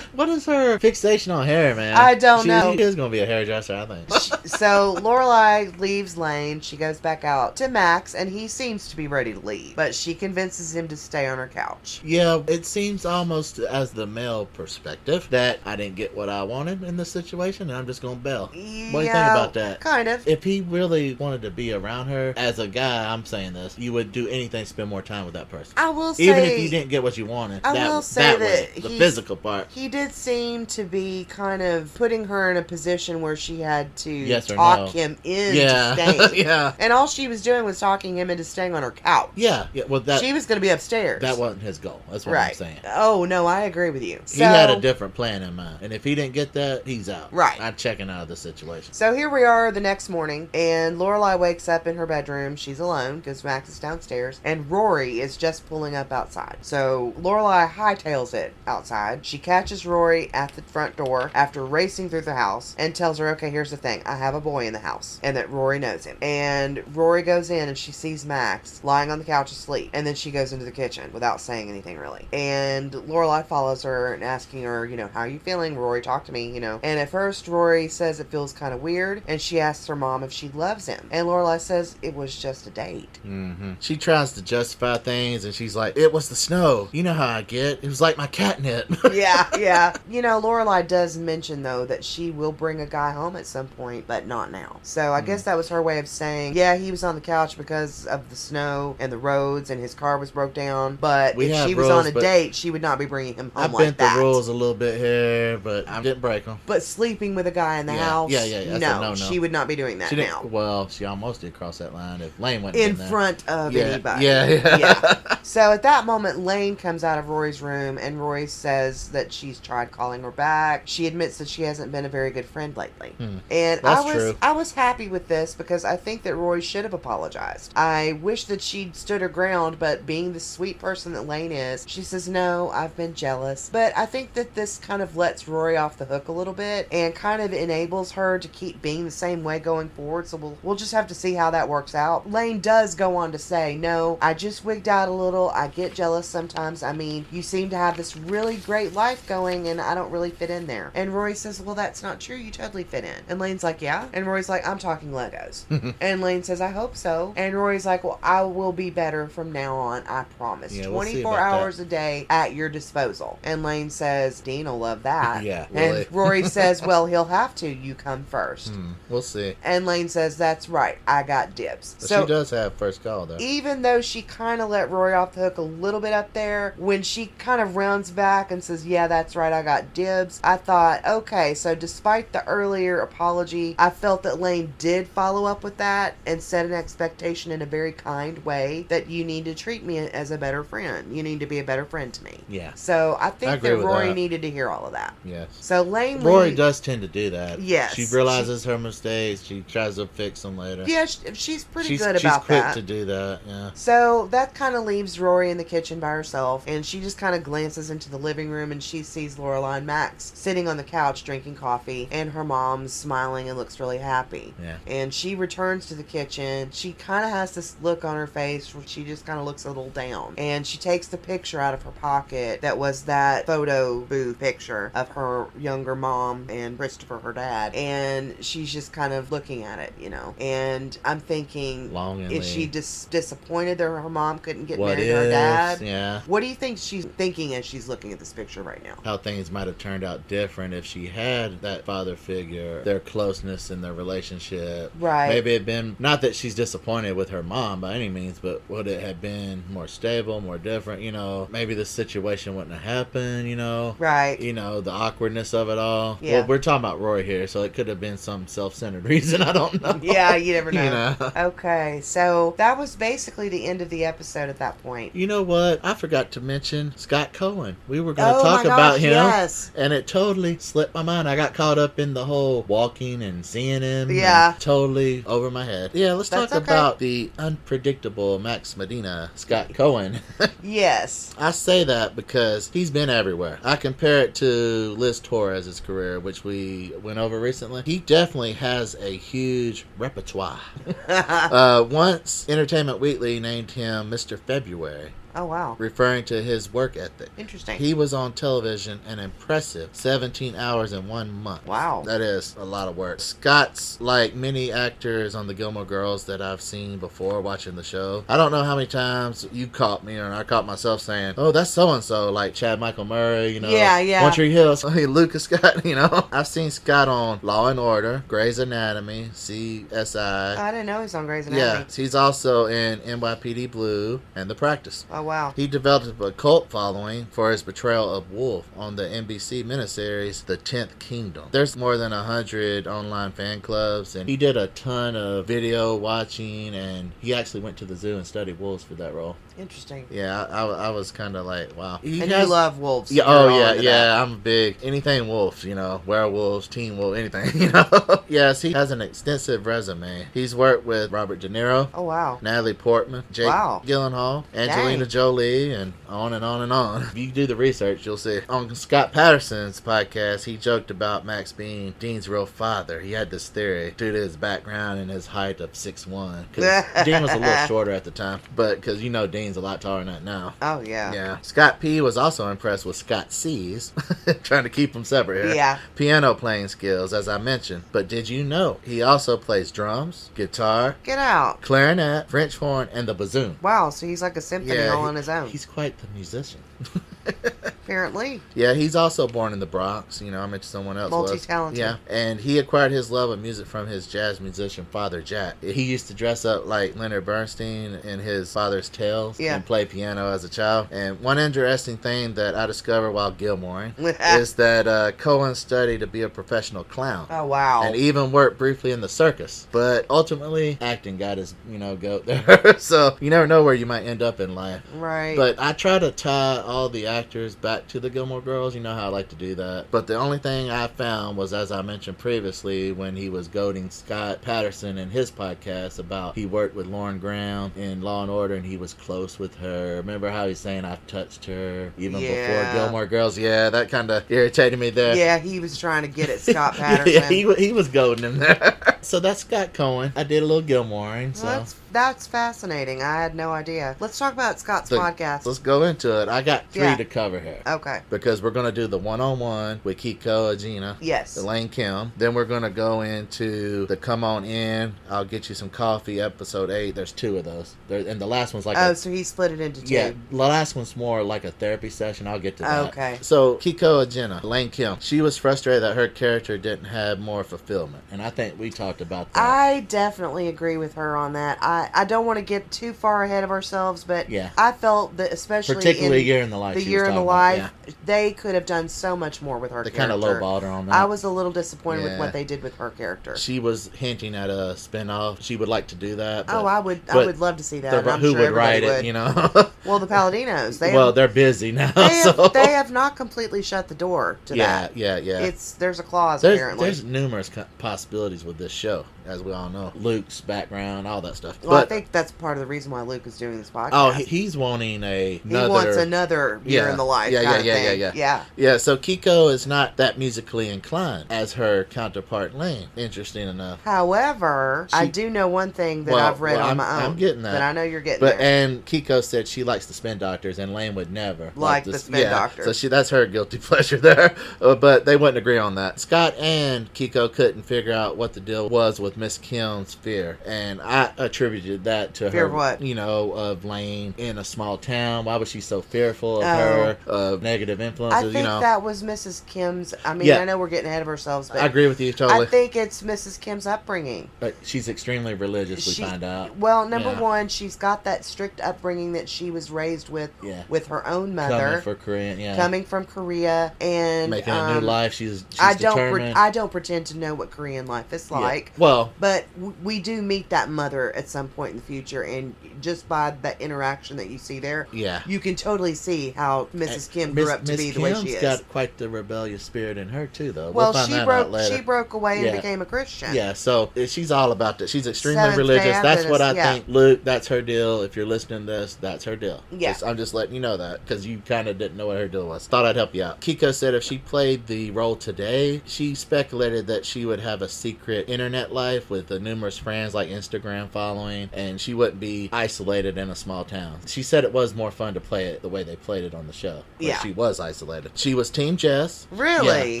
What is her fixation on hair, man? I don't she, know. She is going to be a hairdresser, I think. so Lorelai leaves Lane. She goes back out to Max, and he seems to be ready to leave. But she convinces him to stay on her couch. Yeah, it seems almost as the male perspective that I didn't get what I wanted in this situation, and I'm just going to bail. What do you think about that? Kind of. If he really wanted to be around her, as a guy, I'm saying this, you would do anything to spend more time with that person. I will say, Even if you didn't get what you wanted, I that, will say that, that way, the physical part. he did seem to be kind of putting her in a position where she had to Yes talk no. him into Yeah, staying. yeah, And all she was doing was talking him into staying on her couch. yeah, yeah. Well, that she was going to be upstairs. that wasn't his goal. That's what right. I'm saying. Oh no, I agree with you. he had a different plan in mind, and if he didn't get that, he's out. Right. I'm checking out of the situation. So here we are the next morning, and Lorelai wakes up in her bedroom. She's alone because Max is downstairs, and Rory is just pulling up outside. So Lorelai hightails it outside. She catches Rory at the front door after racing through the house and tells her, "Okay, here's the thing. I have a boy in the house, and that Rory knows him." And Rory goes in, and she sees Max lying on the couch asleep, and then she goes into the kitchen without saying anything really. And Lorelai follows her and asking her, you know, how are you feeling? Rory, talk to me, you know. And at first, Rory says it feels kind of weird, and she asks her mom if she loves him. And Lorelai says it was just a date. hmm She tries to justify things, and she's like, "It was the snow. You know how I get. It was like my catnip." yeah, yeah. You know, Lorelai does mention though that she will bring a guy home at some point, but not now. So I. guess that was her way of saying, yeah, he was on the couch because of the snow and the roads, and his car was broke down. But We if have she was rules, on a but- date, she would not be bringing him home I like bent that. the rules a little bit here, but I didn't break them. But sleeping with a guy in the Yeah, house, yeah, yeah, that's a no, no-no. she would not be doing that She now. didn't. Well, she almost did cross that line if Lane went In there. front of yeah, anybody. Yeah, yeah. Yeah. So at that moment, Lane comes out of Roy's room and Roy says that she's tried calling her back. She admits that she hasn't been a very good friend lately. Hmm. And That's I was true. I was happy with this because I think that Rory should have apologized. I wish that she'd stood her ground, but being the sweet person that Lane is, she says, No, I've been jealous. But I think that this kind of lets Rory off the hook a little bit and kind of enables her to keep being the same way going forward. So we'll we'll just have to see how that works out. Lane does go on to say, No, I just wigged out a little. I get jealous sometimes. I mean, you seem to have this really great life going and I don't really fit in there. And Rory says, Well, that's not true. You totally fit in. And Lane's like, Yeah. And Rory's like, I'm talking Legos. and Lane says, I hope so. And Rory's like, Well, I will be better from now on. I promise. Yeah, we'll see 24 about that. hours a day at your disposal. And Lane says, Dean will love that. Yeah. And Rory says, Well, he'll have to. You come first. Hmm, we'll see. And Lane says, That's right. I got dibs. But so she does have first call though. even though she kind of let Rory off the hook a little bit up there, when she kind of rounds back and says, Yeah, that's right, I got dibs, I thought, okay, so despite the earlier apology, I felt that Lane did follow up with that and set an expectation in a very kind way that you need to treat me as a better friend. You need to be a better friend to me. Yeah. So I think I that Rory that. needed to hear all of that. Yes. So Lane Rory does tend to do that. Yes, She realizes her mistakes. She tries to fix them later. Yeah, sh- she's pretty she's, good she's about quick that. to do that. Yeah. So that kind of leaves Rory in the kitchen by herself, and she just kind of glances into the living room and she sees Lorelai and Max sitting on the couch drinking coffee, and her mom's smiling and looks really happy. Yeah. And she returns to the kitchen. She kind of has this look on her face where she just kind of looks a little down. And she takes the picture out of her pocket that was that photo booth picture of her younger mom and Christopher, her dad. And she's just kind of looking at it, you know. And I'm thinking, Longingly. is she dis- disappointed that her mom couldn't get What married to her dad? Yeah. What do you think she's thinking as she's looking at this picture right now? How things might have turned out different if she had that father figure, their closeness in their relationship. Right. Maybe it had been not that she's disappointed with her mom by any means, but would it have been more stable, more different? You know, maybe the situation wouldn't have happened. You know, Right. you know the awkwardness of it all. Yeah. Well, we're talking about Roy here, so it could have been some self-centered reason. I don't know. Yeah, you never know. you know. Okay, so that was basically the end of the episode at that point. You know what? I forgot to mention Scott Cohen. We were going to Oh talk my about him. yes. And it totally slipped my mind. I got caught up in the whole walking and seeing him. Yeah. Totally over my head. Yeah, let's That's talk okay. about the unpredictable Max Medina, Scott Cohen. Yes. I say that because he's been everywhere. I compare it to Liz Torres' career, which we went over recently. He definitely has a huge repertoire. uh, once Entertainment Weekly named him Mr. February, oh wow. referring to his work ethic. Interesting. He was on television an impressive 17 hours in one month. Wow. That is a lot of work. Scott's like many actors on the Gilmore Girls that I've seen before watching the show. I don't know how many times you caught me or I caught myself saying, "Oh, that's so and so," like Chad Michael Murray, you know, Yeah, yeah. One Tree Hill, hey, Lucas Scott, you know. I've seen Scott on Law and Order, Grey's Anatomy, CSI. I didn't know he's on Grey's Anatomy. Yeah, he's also in NYPD Blue and The Practice. Oh wow. He developed a cult following for his portrayal of Wolf on the NBC miniseries The Tenth Kingdom. There's more than a hundred online fan clubs, and he did a ton of video watching, and he actually went to the zoo and studied wolves for that role. Interesting. Yeah, I, I, I was kind of like, wow. He and has- you love wolves. yeah, oh yeah, yeah. that. I'm big anything wolves, you know, werewolves, teen wolf, anything, you know. yes, he has an extensive resume. He's worked with Robert De Niro, Oh wow. Natalie Portman, Jake Wow. Gyllenhaal, Angelina Dang. Jolie, and on and on and on. If you do the research, you'll see. On Scott Patterson's podcast, he joked about Max being Dean's real father. He had this theory due to his background and his height of 6'1", because Dean was a little shorter at the time, but because you know Dean's a lot taller than that now. Oh yeah. Yeah. Scott P was also impressed with Scott C's, trying to keep them separate here. Yeah. Piano playing skills, as I mentioned. But did you know he also plays drums, guitar, Get out. clarinet, French horn, and the bassoon? Wow. So he's like a symphony all he- on his own. He's quite the musician. Apparently. Yeah, he's also born in the Bronx. You know, I mentioned someone else. was. Multi-talented. Yeah, and he acquired his love of music from his jazz musician father, Jack. He used to dress up like Leonard Bernstein in his father's tales Yeah. and play piano as a child. And one interesting thing that I discovered while Gilmoreing is that uh, Cohen studied to be a professional clown. Oh wow. And even worked briefly in the circus, but ultimately acting got his you know goat there. so you never know where you might end up in life. right. But I try to tie all the actors back to the Gilmore Girls. You know how I like to do that. But the only thing I found was, as I mentioned previously, when he was goading Scott Patterson in his podcast about he worked with Lauren Graham in Law and Order and he was close with her. Remember how he's saying I've touched her even Yeah. before Gilmore Girls? Yeah, that kind of irritated me there. yeah, he was trying to get at Scott Patterson. yeah, he, he was goading him there. so that's Scott Cohen. I did a little Gilmoreing. So Well, that's fascinating. I had no idea. Let's talk about Scott's So, podcast. let's go into it. I got three Yeah. to cover here. Okay. because we're going to do the one-on-one with Keiko Agena, Yes. Elaine Kim. Then we're going to go into the Come On In. I'll get you some coffee. Episode eight. There's two of those. There, and the last one's like oh, a, so he split it into two. yeah. The last one's more like a therapy session. I'll get to that. Okay. So Keiko Agena, Elaine Kim. She was frustrated that her character didn't have more fulfillment, and I think we talked about that. I definitely agree with her on that. I, I don't want to get too far ahead of ourselves, but Yeah. I felt that especially Particularly in Year in the Life. the year in the talking about, life, yeah. they could have done so much more with her They kind of character. lowballed her on that. I was a little disappointed with what they did with her character. She was hinting at a spin-off. She would like to do that. oh, I would I would love to see that. the- I'm who sure would everybody write it? You know. Well, the Palladinos. They well, have, they're busy now. they, have, so they have not completely shut the door to yeah, that. yeah, yeah. Yeah. It's there's a clause there's apparently. there's numerous possibilities with this show, as we all know. Luke's background, all that stuff. Well, I think that's part of the reason why Luke is doing this podcast. oh, he, he's wanting a he wants another year Yeah. in the life. Yeah, kind yeah, yeah, yeah, yeah. yeah, so Keiko is not that musically inclined as her counterpart Lane. Interesting enough. However, I do know one thing that Well, I've read well, on I'm- my own. I'm getting that. I know you're getting But there. and Keiko said she likes the spin doctors, and Lane would never Like the spin doctors. So she that's her guilty pleasure there. Uh, but they wouldn't agree on that. Scott and Keiko couldn't figure out what the deal was with Miss Kim's fear, and I attributed that to Fear her. what? You know, of Lane in a small town. Why was she so fearful of Oh. her of negative I influences? think you know, that was Mrs. Kim's. I mean, Yeah. I know we're getting ahead of ourselves, but I agree with you totally. I think it's Mrs. Kim's upbringing. but she's extremely religious. We She- find out. Well, number Yeah. one, she's got that strict upbringing that she was raised with Yeah. with her own Coming mother, for Korean, yeah. coming from Korea, and Making a um, new life. She's, she's I don't. Pre- I don't pretend to know what Korean life is like. Well, But w- we do meet that mother at some point in the future, and just by that interaction that you see there, yeah. you can totally see how Mrs. Kim Miss- grew up to Miss be the way she is. got quite the rebellious spirit in her too, though. well, she broke. She broke away and became a Christian. Yeah, so uh, she's all about that. She's extremely Seventh-day religious. That's what I yeah. think. Luke, that's her deal. If you're listening to this, that's her deal. Yeah. Just- I'm just letting you know that because you kind of didn't know what her deal was. Thought I'd help you out. Keiko said if she played the role today, she speculated that she would have a secret internet life with the numerous friends like Instagram following, and she wouldn't be isolated in a small town. She said it was more fun to play it the way they played it on the show. Yeah. She was isolated. She was Team Jess. Really? Yeah,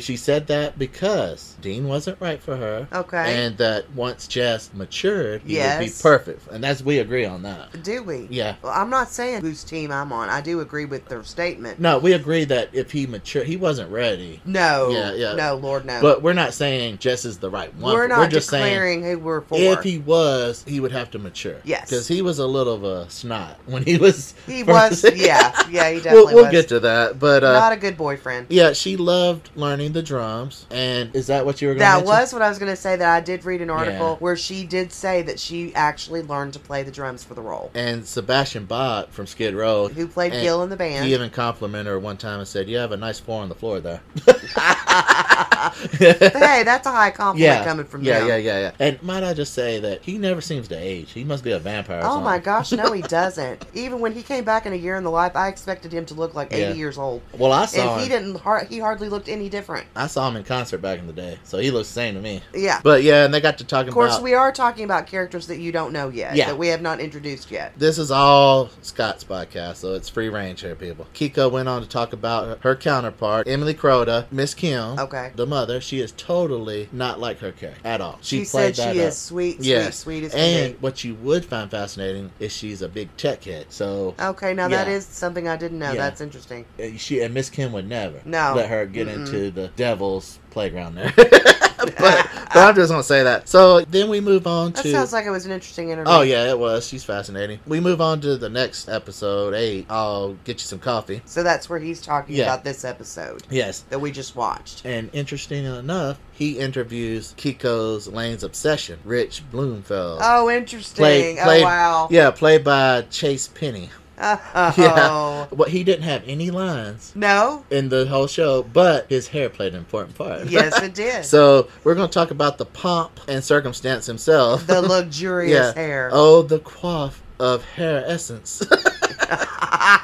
she said that because Dean wasn't right for her. Okay. And that once Jess matured, he would be perfect. And that's we agree on that. do we? Yeah. Well, I'm not saying whose team I'm on. I do agree with their statement. No, we agree that if he matured, he wasn't ready. No. Yeah, yeah. No, Lord, no. But we're not saying Jess is the right one. we're not we're just saying declaring who we're for. if he was, he would have to mature. Yes. Because he was a little of a snot when he was. he was. Yeah. Yeah. He definitely we'll, we'll get to that. But uh, not a good boyfriend. yeah, she loved learning the drums. And is that what you were going to That mention? was what I was going to say. That I did read an article Yeah. where she did say that she actually learned to play the drums for the role. And Sebastian Bach from Skid Row. Who played Gil in the band? He even complimented her one time and said, "You have a nice floor on the floor there." hey, that's a high compliment yeah, coming from you. yeah, them. yeah, yeah, yeah. And might I just say that he never seems to age. He must be a vampire. Oh my gosh, no, he doesn't. Even when he came back in a year in the life, I expected him to look like 80 years old. Well, I saw And he didn't. Har- he hardly looked any different. I saw him in concert back in the day, so he looks the same to me. Yeah. But yeah, and they got to talking about Of course, about. we are talking about characters that you don't know yet. Yeah. That we have not introduced yet. This is all Scott's podcast, so it's free range here, people. Keiko went on to talk about her counterpart, Emily Kuroda, Miss Kim, Okay. the mother. She is totally not like her character at all. She, played said that she up. is sweet, Yes. sweet, sweet as And what you would find fascinating is she's a big tech head. So Okay, now that Yeah. is something I didn't know. Yeah. That's interesting. uh, she and Miss Kim would never No. let her get Mm-mm. into the devil's playground there. but, but I'm just gonna say that. So then we move on That to. sounds like it was an interesting interview. Oh yeah, it was. She's fascinating. We move on to the next episode eight. I'll get you some coffee. So that's where he's talking Yeah. about this episode Yes. that we just watched. And interesting enough, he interviews Keiko's Lane's obsession, Rich Bloomfeld. Oh, interesting. Oh, played- played- oh, wow. Yeah, played by Chase Penny. Oh. Yeah. But he didn't have any lines No? in the whole show, but his hair played an important part. Yes, it did. so we're going to talk about the pomp and circumstance himself. the luxurious Yeah. hair. oh, the quaff of hair essence.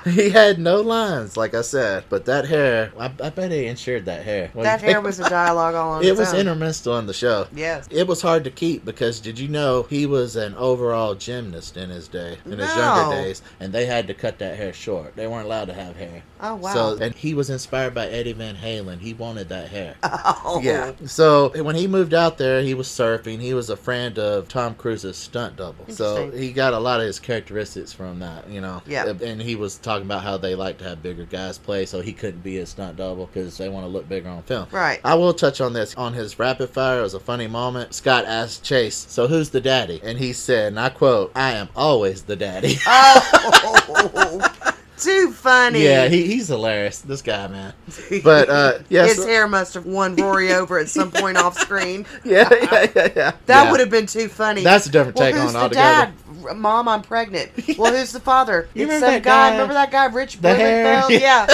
He had no lines, like I said, but that hair, I, I bet he insured that hair. That hair was a dialogue all on It was own. intermissed on the show. Yes. It was hard to keep because did you know he was an overall gymnast in his day, in his younger days, and they had to cut that hair short. They weren't allowed to have hair. Oh, wow. So and he was inspired by Eddie Van Halen. He wanted that hair. oh. Yeah. So when he moved out there, he was surfing. He was a friend of Tom Cruise's stunt double. So he got a lot of his characteristics from that, you know. Yeah. And he was talking about how they like to have bigger guys play, so he couldn't be a stunt double because they want to look bigger on film. Right. I will touch on this. On his rapid fire, it was a funny moment. Scott asked Chase, So who's the daddy? And he said, and I quote, I am always the daddy. Oh, too funny. yeah, he, he's hilarious. This guy, man. But, uh, yeah. His so- hair must have won Rory over at some point off screen. yeah, yeah, yeah, yeah. That Yeah. would have been too funny. That's a different well, take on the altogether. dad? Mom, I'm pregnant. Well, who's the father? You it's remember some that guy. guy- Remember that guy, Rich The? Blumenfeld? Yeah.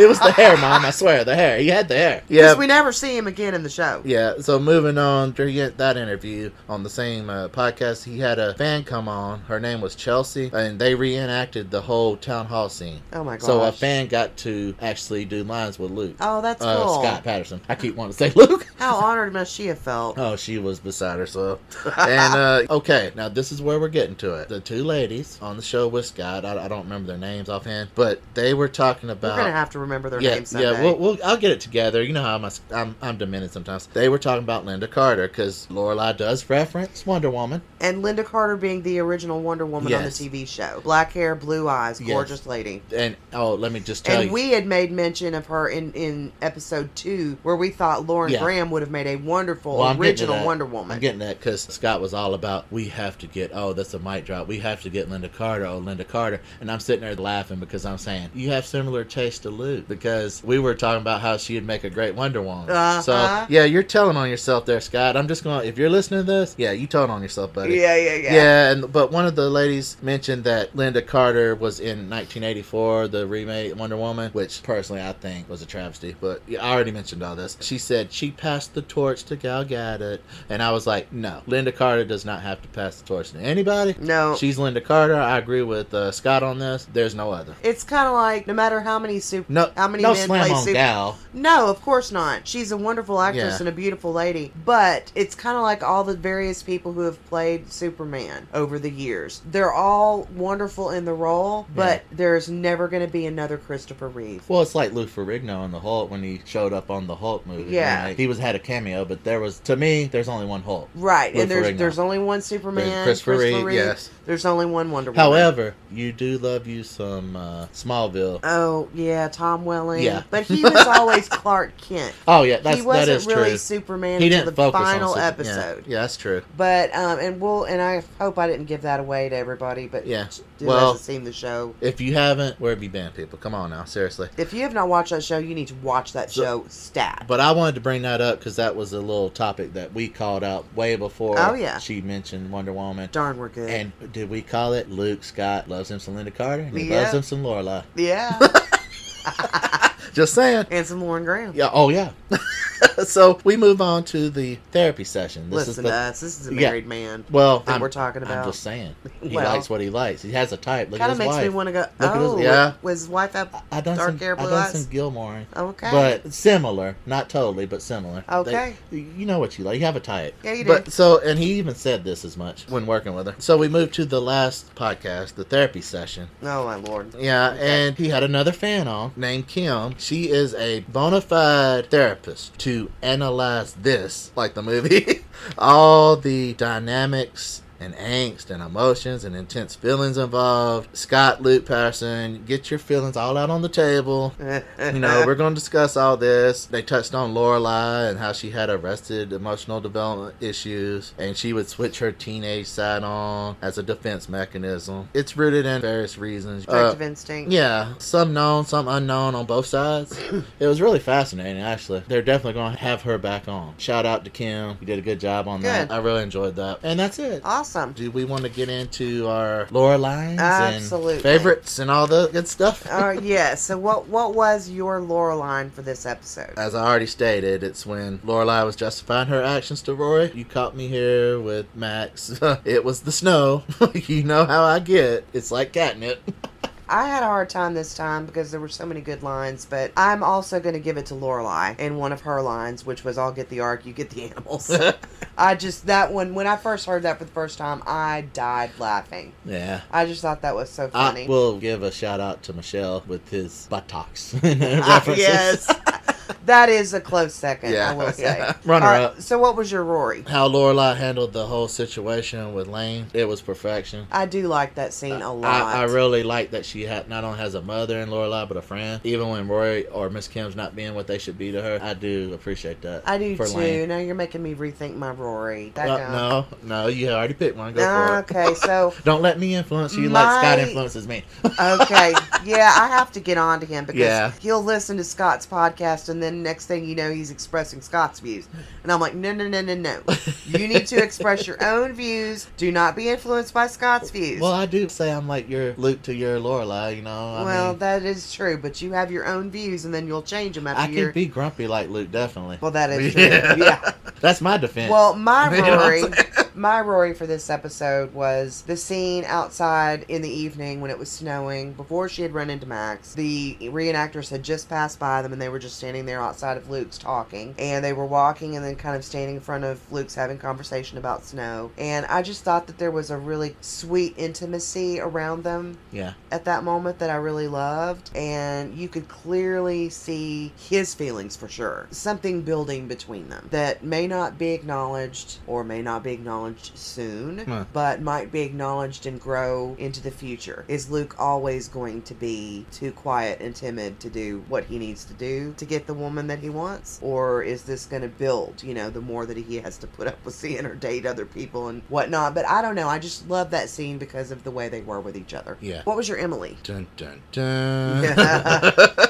It was the hair, mom. I swear, the hair. He had the hair. Yeah. Because we never see him again in the show. Yeah, so moving on to get that interview on the same uh, podcast, he had a fan come on. Her name was Chelsea, and they reenacted the whole town hall scene. Oh my god. So a fan got to actually do lines with Luke. Oh, that's uh, cool. Scott Patterson. I keep wanting to say Luke. How honored must she have felt? Oh, she was beside herself. and uh, okay, now this is where we're getting to it. The two ladies on the show with Scott, I, I don't remember their names offhand, but they were talking about. We're about. gonna have to remember their yeah, names someday. yeah. We'll, we'll, I'll get it together. You know how I'm, a, I'm, I'm demented sometimes. They were talking about Lynda Carter because Lorelai does reference Wonder Woman. and Lynda Carter being the original Wonder Woman on the TV show. Black hair, blue eyes, Yes. gorgeous lady. And oh, let me just tell you And you, we had made mention of her in, in episode two, where we thought Lauren Yeah. Graham would have made a wonderful Well, I'm getting to original. Wonder Woman. I'm getting that because Scott was all about we have to get oh that's a mic drop we have to get Lynda Carter oh Lynda Carter and I'm sitting there laughing because I'm saying you have similar taste to Luke because we were talking about how she'd make a great Wonder Woman Uh-huh. so yeah you're telling on yourself there Scott I'm just going to if you're listening to this yeah you telling on yourself buddy yeah, yeah, yeah. Yeah, and but one of the ladies mentioned that Lynda Carter was in 1984, the remake Wonder Woman, which personally I think was a travesty. But yeah, I already mentioned all this. She said she passed the torch to Gal Gadot, and I was like, no, Lynda Carter does not have to pass the torch to anybody. No. She's Lynda Carter. I agree with uh, Scott on this. There's no other. It's kind of like no matter how many super, No, how many no men play super. Gal. No, of course not. She's a wonderful actress Yeah. and a beautiful lady. But it's kind of like all the various people who have played Superman over the years. They're all wonderful in the role, but there's never going to be another Christopher Reeve. Well, it's like Lou Ferrigno in the Hulk when he showed up on the Hulk movie. Yeah. he was had a cameo, but there was to me, there's only one Hulk. Right, Lou and there's Ferrigno. there's only one Superman, Christopher Reeve, yes. There's only one Wonder Woman. However, you do love you some uh, Smallville. oh yeah, Tom Welling. Yeah. but he was always Clark Kent. Oh yeah, that's true. he wasn't is really true. Superman He until the final Super- episode. Yeah, yeah, that's true. But um, and we'll and I hope I didn't give that away to everybody. But Yeah. who Well- hasn't seen the show? If you haven't, where have you been, people? Come on now, seriously. If you have not watched that show, you need to watch that So- show. Stat. But I wanted to bring that up because that was a little topic that we called out way before. Oh, yeah. she mentioned Wonder Woman. Darn, we're good. And did we call it Luke Scott loves him some Lynda Carter and he Yeah. loves him some Lorelai? yeah, Just saying. and some Lauren Graham. Yeah. Oh yeah. so we move on to the therapy session. This Listen is to us. This is a Yeah. married man well. that I'm, we're talking about. I'm just saying. He Well- likes what he likes. He has a type. Look at Kind his of makes wife. me want to go. Look at his- oh, yeah. Was his wife up? I done dark some. hair, I blue done eyes? some Gilmore. Okay. But similar, not totally, but similar. Okay. They- you know what you like. You have a type. Yeah, you But do. so, and he even said this as much when working with her. So we moved to the last podcast, the therapy session. oh my lord. Yeah, Okay. and he had another fan on named Kim. She is a bona fide therapist to analyze this, like the movie, all the dynamics and angst and emotions and intense feelings involved. Scott Luke Patterson, get your feelings all out on the table. You know, we're going to discuss all this. They touched on Lorelai and how she had arrested emotional development issues, and she would switch her teenage side on as a defense mechanism. It's rooted in various reasons. Uh, instinct. yeah, some known, some unknown on both sides. it was really fascinating, actually. They're definitely going to have her back on. Shout out to Kim. You did a good job on that. I really enjoyed that. And that's it. Awesome. Do we want to get into our Lorelines Absolutely. and favorites and all the good stuff? Uh, yeah. So what what was your Loreline for this episode? As I already stated, it's when Lorelai was justifying her actions to Rory. You caught me here with Max. it was the snow. you know how I get. It's like catnip. I had a hard time this time because there were so many good lines, but I'm also going to give it to Lorelai in one of her lines, which was "I'll get the ark, you get the animals." I just that one when I first heard that for the first time, I died laughing. yeah. I just thought that was so funny. I will give a shout out to Michel with his buttocks. Ah, references. yes, that is a close second. Yeah, I will say. yeah. Runner All right, up. So, what was your Rory? How Lorelai handled the whole situation with Lane, it was perfection. I do like that scene a lot. I, I really like that she had not only has a mother in Lorelai but a friend. Even when Rory or Miss Kim's not being what they should be to her, I do appreciate that. I do for too. Lane. Now you're making me rethink my Rory. That Well, no, no, you already picked one. Go Ah, for it. okay, so Don't let me influence you like Scott influences me. okay, yeah, I have to get on to him because Yeah. he'll listen to Scott's podcast, and then next thing you know, he's expressing Scott's views, and I'm like, no, no, no, no, no. You need to express your own views. Do not be influenced by Scott's views. well, I do say I'm like your Luke to your Lorelai. You know, I well, mean, that is true, but you have your own views, and then you'll change them after I can be grumpy like Luke, definitely. Well, that is true. Yeah. That's my defense. Well, my You know what I'm Rory, saying? my Rory for this episode was the scene outside in the evening when it was snowing. Before she had run into Max, the reenactors had just passed by them, and they were just standing there outside of Luke's talking. And they were walking, and then kind of standing in front of Luke's having conversation about snow. And I just thought that there was a really sweet intimacy around them yeah, at that moment that I really loved, and you could clearly see his feelings for sure. Something building between them that may not be acknowledged or may not be acknowledged soon, Huh. but might be acknowledged and grow into the future. Is Luke always going to be too quiet and timid to do what he needs to do to get the woman that he wants? Or is this going to build, you know, the more that he has to put up with seeing her date other people and whatnot? But I don't know. I just love that scene because of the way they were with each other. yeah. What was your Emily? Dun dun dun.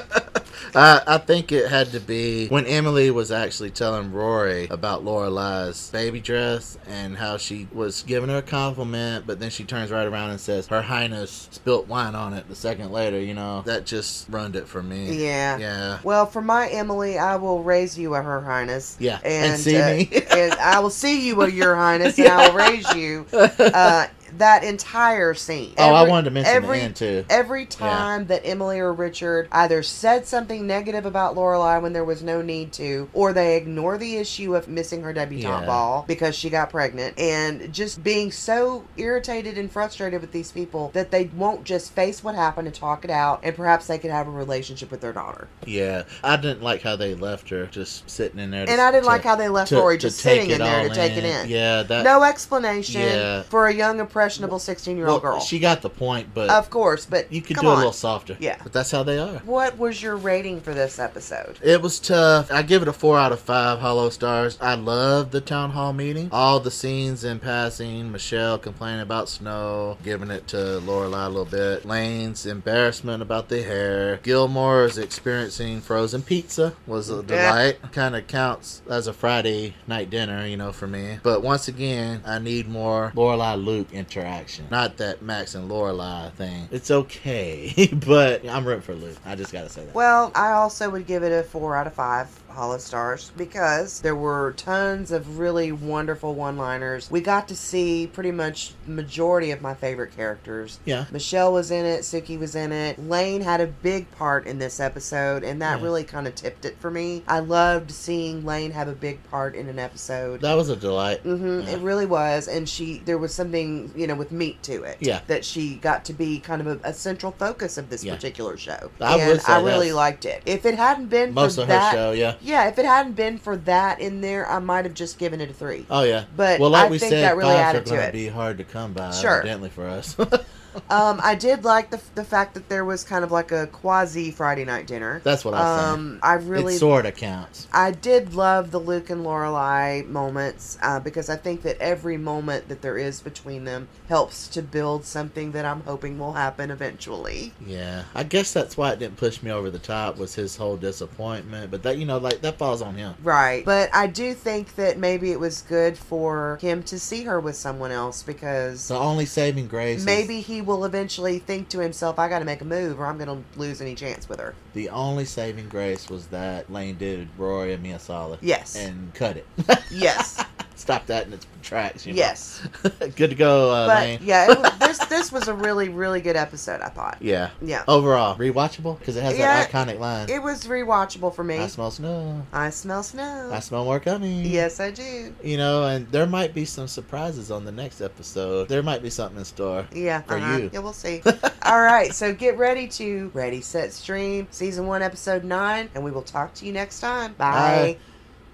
I, I think it had to be when Emily was actually telling Rory about Lorelai's baby dress and how she was giving her a compliment, but then she turns right around and says, Her Highness spilt wine on it the second later, you know. That just ruined it for me. Yeah. Yeah. Well, for my Emily, I will raise you a Her Highness. Yeah. And, And, see uh, me. and I will see you a Your Highness, and I will raise you. Uh, that entire scene. oh, I wanted to mention every, the end too. Every time that Emily or Richard either said something negative about Lorelai when there was no need to, or they ignore the issue of missing her debutante Yeah. ball because she got pregnant, and just being so irritated and frustrated with these people that they won't just face what happened and talk it out, and perhaps they could have a relationship with their daughter. Yeah. I didn't like how they left her just sitting in there. to- And I didn't to- like how they left to- Rory just sitting in there to take it in. Yeah, that. no explanation Yeah. for a young impressionable 16 year well, girl. she got the point, but of course, but you could do on. a little softer. Yeah. But that's how they are. What was your rating for this episode? It was tough. I give it a four out of five hollow stars. I loved the town hall meeting. All the scenes in passing, Michel complaining about snow, giving it to Lorelai a little bit. Lane's embarrassment about the hair. Gilmore's experiencing frozen pizza was a delight. Kind of counts as a Friday night dinner, you know, for me. But once again, I need more Lorelai Luke interaction. Not that Max and Lorelai thing. It's okay, but I'm rooting for Luke. I just gotta say that. Well, I also would give it a four out of five hollow stars because there were tons of really wonderful one liners. We got to see pretty much majority of my favorite characters. Yeah. Michel was in it, Sookie was in it. Lane had a big part in this episode, and that Yeah. really kind of tipped it for me. I loved seeing Lane have a big part in an episode. That was a delight. hmm Yeah. It really was, and she there was something you know with meat to it. Yeah. that she got to be kind of a, a central focus of this Yeah. particular show, I and I really liked it. If it hadn't been Most for of her show, yeah. Yeah, if it hadn't been for that in there, I might have just given it a three. Oh yeah. But well, like I we think said, that really fives added are to going it. to be hard to come by. Sure. Evidently for us. Um, I did like the the fact that there was kind of like a quasi Friday night dinner. That's what I. Um, I really sort of counts. I did love the Luke and Lorelai moments uh, because I think that every moment that there is between them helps to build something that I'm hoping will happen eventually. Yeah, I guess that's why it didn't push me over the top was his whole disappointment. But that you know, like that falls on him. Right. But I do think that maybe it was good for him to see her with someone else because The only saving grace. maybe he will eventually think to himself, I got to make a move or I'm going to lose any chance with her. the only saving grace was that Lane did Rory and Mia Sala. Yes. And cut it. Yes. Stop that in its tracks. You know? yes. good to go, uh, But Lane. yeah, it, this this was a really really good episode. I thought. Yeah. Yeah. Overall, rewatchable because it has Yeah, that iconic line. It was rewatchable for me. I smell snow. I smell snow. I smell more coming. yes, I do. You know, and there might be some surprises on the next episode. There might be something in store. Yeah, For uh-huh. you. Yeah, we'll see. All right, so get ready to Ready Set Stream season one, episode nine, and we will talk to you next time. Bye.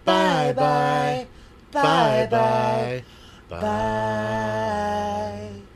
Bye bye. Bye 拜拜拜。拜拜拜拜